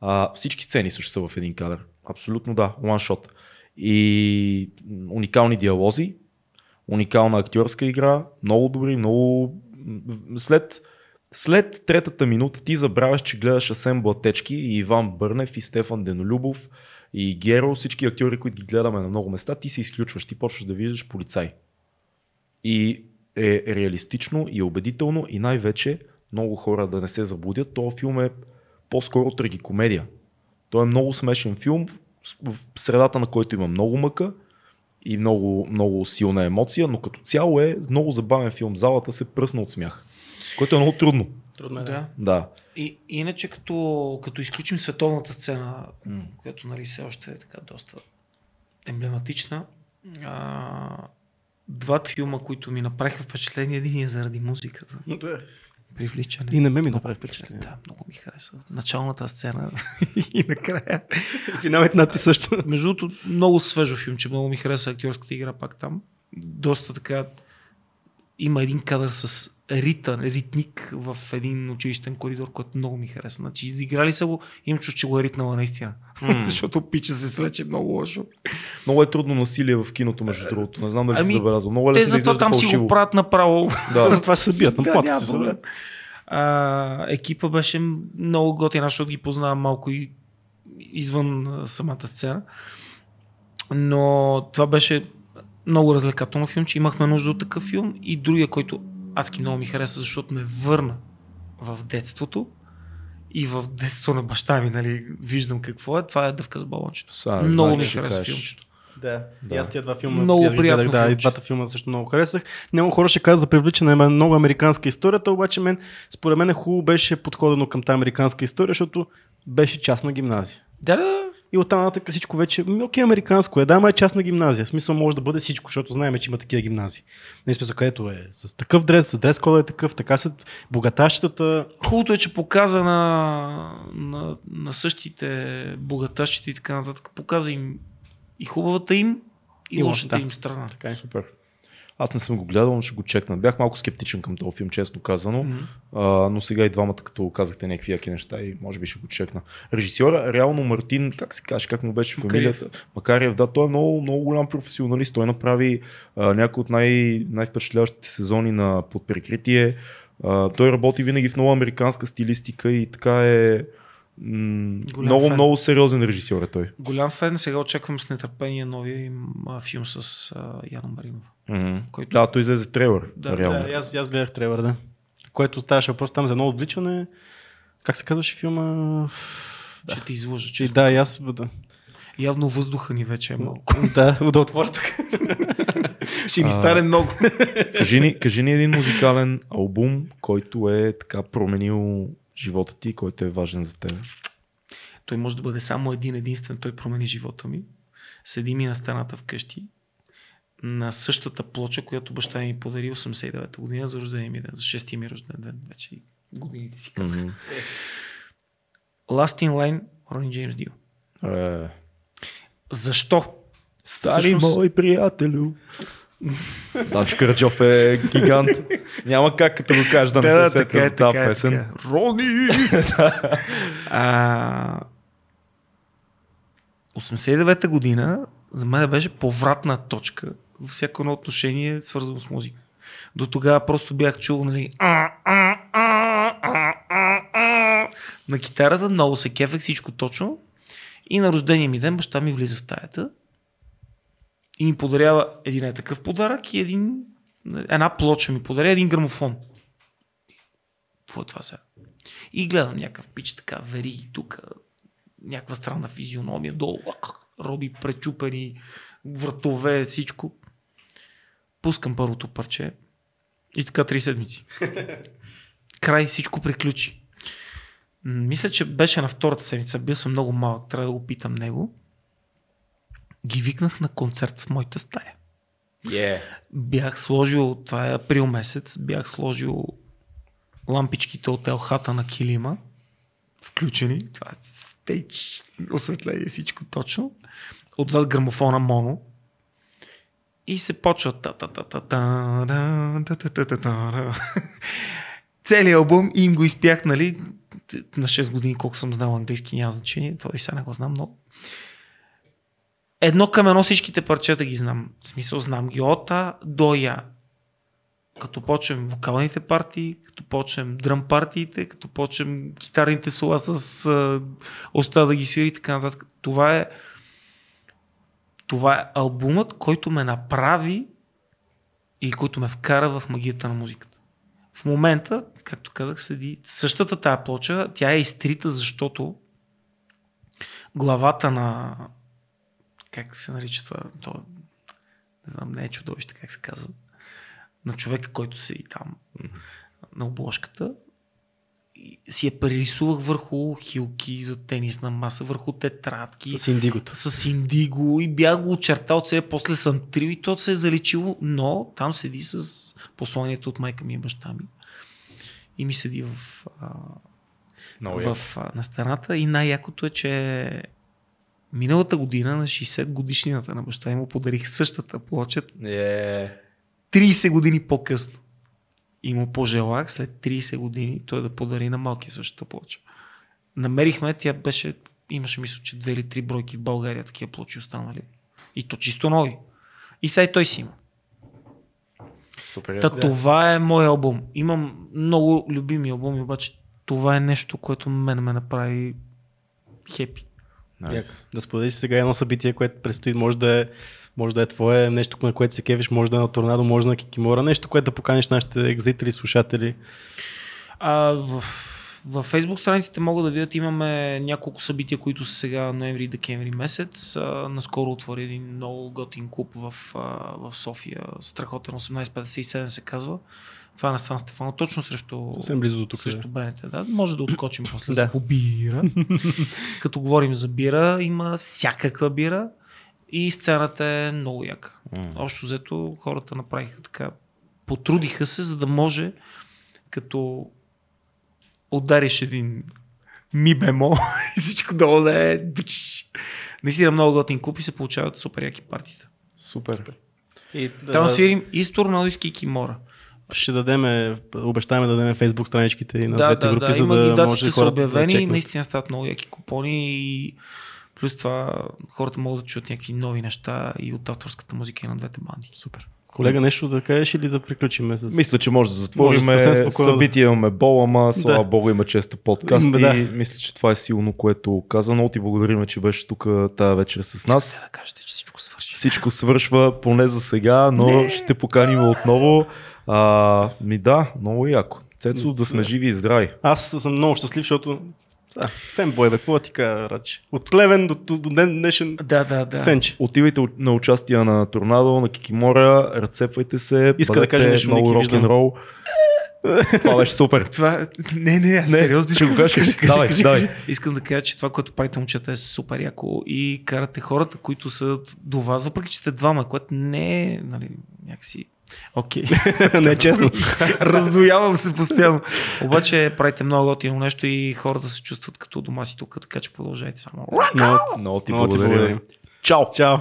[SPEAKER 1] А, всички сцени също са в един кадър. Абсолютно да, one shot. И уникални диалози, уникална актьорска игра, много добри, много... След, след третата минута ти забравяш, че гледаш Асен Блатечки и Иван Бърнев и Стефан Денолюбов и Геро, всички актьори, които ги гледаме на много места, ти се изключваш, ти почваш да виждаш полицай. И е реалистично и убедително и най-вече много хора да не се заблудят. този филм е по-скоро трагикомедия. Той е много смешен филм, в средата на който има много мъка и много, много силна емоция, но като цяло е много забавен филм. Залата се пръсна от смях, което е много трудно.
[SPEAKER 2] Трудно е.
[SPEAKER 3] Да.
[SPEAKER 1] Да.
[SPEAKER 3] И, иначе като, като изключим световната сцена,
[SPEAKER 1] М.
[SPEAKER 3] която нали все още е така доста емблематична, а, двата филма, които ми направиха впечатление, един е заради музиката.
[SPEAKER 2] Да.
[SPEAKER 3] Привличане.
[SPEAKER 2] И на мен ми направи впечатление.
[SPEAKER 3] Да, много ми хареса. Началната сцена и накрая.
[SPEAKER 2] Финалът надпис също.
[SPEAKER 3] Между другото, много свежо филмче, много ми хареса актьорската игра пак там. Доста така има един кадър с ритън, ритник в един училищен коридор, който много ми хареса. Значи изиграли са го, им чуш, че го е ритнала наистина.
[SPEAKER 1] М.
[SPEAKER 3] Защото пича се свече много лошо.
[SPEAKER 1] Много е трудно насилие в киното, между другото. Не знам дали
[SPEAKER 3] Ами,
[SPEAKER 1] си забелязал. Много е
[SPEAKER 3] Те
[SPEAKER 1] да
[SPEAKER 3] затова там си го правят направо.
[SPEAKER 1] Да.
[SPEAKER 2] Затова се бият на
[SPEAKER 3] Да,
[SPEAKER 2] си,
[SPEAKER 3] проблем. А, екипа беше много готин, аз защото ги познавам малко и извън самата сцена. Но това беше много развлекателно филм, че имахме нужда от такъв филм и другия, който адски много ми хареса, защото ме върна в детството и в детството на баща ми, нали, виждам какво е, това е Дъвка с балончето.
[SPEAKER 1] Са,
[SPEAKER 3] много
[SPEAKER 1] знаеш,
[SPEAKER 3] ми хареса
[SPEAKER 1] кажеш.
[SPEAKER 3] филмчето.
[SPEAKER 2] Да.
[SPEAKER 1] Да.
[SPEAKER 2] И аз тия два филма.
[SPEAKER 3] Много
[SPEAKER 2] аз
[SPEAKER 3] приятно
[SPEAKER 2] гледах, Да, и двата филма също много харесах. Много хора ще казват за привличане на много американска историята, обаче мен, според мен хубаво беше подходено към тази американска история, защото беше частна гимназия.
[SPEAKER 3] Да, да,
[SPEAKER 2] И оттам нататък всичко вече, ми, окей, американско е, да, ама е частна гимназия. В смисъл може да бъде всичко, защото знаем, че има такива гимназии. Не смисъл, където е с такъв дрес, с дрес кода е такъв, така се богатащата.
[SPEAKER 3] Хубавото е, че показа на, на, на същите богатащите и така нататък. Показа им и хубавата им, и,
[SPEAKER 2] И
[SPEAKER 3] лошата
[SPEAKER 2] лошата.
[SPEAKER 3] им страна.
[SPEAKER 2] Така е.
[SPEAKER 1] Супер. Аз не съм го гледал, но ще го чекна. Бях малко скептичен към този филм, честно казано.
[SPEAKER 3] Мгм.
[SPEAKER 1] А, но сега и двамата, като казахте някакви яки неща и може би ще го чекна. Режисьора, реално Мартин, как се каже, как му беше
[SPEAKER 3] Макариев.
[SPEAKER 1] фамилията? Макариев, да, той е много, много голям професионалист. Той направи а, някои от най- най-впечатляващите сезони на Под прикритие. А, той работи винаги в много американска стилистика и така е м-
[SPEAKER 3] Голям
[SPEAKER 1] много,
[SPEAKER 3] фен.
[SPEAKER 1] много сериозен режисьор е той.
[SPEAKER 3] Голям фен, сега очаквам с нетърпение новия им а, филм с а, Яна Маринова.
[SPEAKER 1] Mm-hmm.
[SPEAKER 3] Който-
[SPEAKER 1] Да, той излезе трейлър.
[SPEAKER 3] Да,
[SPEAKER 1] реално.
[SPEAKER 2] Да, аз, аз гледах тревър, да. Което ставаше въпрос там за едно отвличане. Как се казваше филма?
[SPEAKER 3] Ще те излъжа.
[SPEAKER 2] Че, да, и аз. Да,
[SPEAKER 3] Явно въздуха ни вече е малко.
[SPEAKER 2] да, да отворя така.
[SPEAKER 3] Ще ни стане много.
[SPEAKER 1] кажи, ни, кажи ни един музикален албум, който е така променил живота ти, който е важен за теб.
[SPEAKER 3] Той може да бъде само един единствен, той промени живота ми. Седи ми на стената вкъщи, на същата плоча, която баща ми подари 89-та година за рождения ми ден, за 6-ти ми рожден ден. Вече годините си казах.
[SPEAKER 1] Мгм.
[SPEAKER 3] Last in Line, Рони Джеймс Дил.
[SPEAKER 1] Е,
[SPEAKER 3] Защо?
[SPEAKER 1] Стари
[SPEAKER 3] Всъщност-
[SPEAKER 1] мой приятелю. Данчо Караджов е гигант. Няма как като го кажеш да не се сетя за тази песен.
[SPEAKER 3] Рони! а, 89-та година за мен беше повратна точка във всяко едно отношение, свързано с музика. До тогава просто бях чул, нали, а, а, а, а, а, а. на китарата, много се кефех всичко точно. И на рождения ми ден баща ми влиза в таята и ми подарява един е такъв подарък и един, една плоча ми подаря, един грамофон. Какво е това сега? И гледам някакъв пич така, вери тук, някаква странна физиономия, долу, роби пречупени, вратове, всичко. Пускам първото парче и така три седмици. Край, всичко приключи. Мисля, че беше на втората седмица. Бил съм много малък, трябва да го питам него. Ги викнах на концерт в моята стая.
[SPEAKER 1] Yeah.
[SPEAKER 3] Бях сложил, това е април месец, бях сложил лампичките от елхата на килима, включени, това е стейдж, осветление, всичко точно. Отзад грамофона моно. И се почва та та та та та та та та та та Целият албум и им го изпях, нали, на 6 години, колко съм знал английски, няма значение, той сега не го знам много. Едно към едно всичките парчета ги знам. В смисъл знам ги от А до Я. Като почнем вокалните партии, като почнем дръм партиите, като почнем китарните сола с оста да ги свири и така нататък. Това е това е албумът, който ме направи или който ме вкара в магията на музиката. В момента, както казах, седи същата тая плоча, тя е изтрита, защото главата на как се нарича това, то, не знам, не е чудовище, как се казва, на човека, който седи там на обложката, си я прерисувах върху хилки за тенисна маса, върху тетрадки.
[SPEAKER 2] С индигото.
[SPEAKER 3] С индиго и бях го очертал от себе, после съм трил и то се е заличило, но там седи с посланието от майка ми и баща ми. И ми седи в, а,
[SPEAKER 1] Много
[SPEAKER 3] в, а, на стената и най-якото е, че миналата година на 60 годишнината на баща му подарих същата плоча
[SPEAKER 1] Е,
[SPEAKER 3] 30 години по-късно. И му пожелах след 30 години той да подари на малки същата плоча. Намерихме, тя беше, имаше мисля, че две или три бройки в България такива плочи останали. И то чисто нови. И сега и той си има.
[SPEAKER 1] супер.
[SPEAKER 3] Та,
[SPEAKER 1] яко.
[SPEAKER 3] това е мой албум. Имам много любими албуми, обаче това е нещо, което мен ме направи хепи.
[SPEAKER 2] Як. Да споделиш сега едно събитие, което предстои, може да е може да е твое, нещо, на което се кевиш, може да е на торнадо, може на кикимора, нещо, което да поканиш нашите зрители, слушатели.
[SPEAKER 3] А, в, в Facebook страниците могат да видят, имаме няколко събития, които са сега ноември и декември месец. А, наскоро отвори един много готин клуб в, а, в София, страхотен 1857 се казва. Това е на Сан Стефано, точно срещу,
[SPEAKER 2] Съвсем близо до тук.
[SPEAKER 3] срещу БНТ. Да? Може да отскочим после
[SPEAKER 2] Да.
[SPEAKER 3] да. по бира. Като говорим за бира, има всякаква бира и сцената е много яка.
[SPEAKER 1] М.
[SPEAKER 3] Общо взето хората направиха така, потрудиха се, за да може като удариш един ми бемо и всичко долу да е. Наистина много готин клуб и се получават супер яки партита.
[SPEAKER 1] Супер.
[SPEAKER 2] И,
[SPEAKER 3] Там свирим и с Торнадо и Кимора.
[SPEAKER 2] Ще дадеме, обещаваме да дадем фейсбук страничките и на
[SPEAKER 3] Да,
[SPEAKER 2] двете
[SPEAKER 3] да,
[SPEAKER 2] групи,
[SPEAKER 3] да,
[SPEAKER 2] за
[SPEAKER 3] има
[SPEAKER 2] да
[SPEAKER 3] и датите
[SPEAKER 2] може
[SPEAKER 3] са
[SPEAKER 2] хората да
[SPEAKER 3] обявени,
[SPEAKER 2] чекнат.
[SPEAKER 3] наистина стават много яки купони и плюс това хората могат да чуят някакви нови неща и от авторската музика и на двете банди.
[SPEAKER 2] Супер. Колега, нещо да кажеш или да приключим с...
[SPEAKER 1] Мисля, че може да затворим.
[SPEAKER 2] Да-
[SPEAKER 1] Събития имаме бол, ама слава
[SPEAKER 2] Да.
[SPEAKER 1] богу има често подкасти.
[SPEAKER 2] М, да.
[SPEAKER 1] Мисля, че това е силно, което каза. Много ти благодарим, че беше тук тази вечер с нас.
[SPEAKER 3] Те да кажете, че всичко свърши.
[SPEAKER 1] Всичко свършва поне за сега, но
[SPEAKER 3] Не.
[SPEAKER 1] ще поканим отново. А, ми да, много яко. Цецо, да сме живи и здрави.
[SPEAKER 2] Аз съм много щастлив, защото а, фенбой, бе, какво ти кажа, Рачи? От Плевен до, до, до ден днешен
[SPEAKER 3] Да, да, да.
[SPEAKER 2] фенч.
[SPEAKER 1] Отивайте на участие на Торнадо, на Кикимора, разцепвайте се,
[SPEAKER 2] Иска да каже нещо,
[SPEAKER 1] много
[SPEAKER 2] Ники, виждам.
[SPEAKER 1] рок-н-рол. Това беше супер.
[SPEAKER 3] Това... Не, не, аз
[SPEAKER 1] Не,
[SPEAKER 3] сериозно
[SPEAKER 1] ще
[SPEAKER 3] искам
[SPEAKER 1] го
[SPEAKER 3] да
[SPEAKER 1] кажеш.
[SPEAKER 3] кажа.
[SPEAKER 1] Давай, давай.
[SPEAKER 3] Искам да кажа, че това, което правите момчета е супер яко и карате хората, които са до вас, въпреки че сте двама, което не е, нали, някакси... Окей.
[SPEAKER 2] не е честно.
[SPEAKER 3] Раздоявам се постоянно. Обаче правите много готино нещо и хората се чувстват като дома си тук, така че продължайте само.
[SPEAKER 2] Много,
[SPEAKER 1] Много ти благодаря. Чао!
[SPEAKER 2] Чао.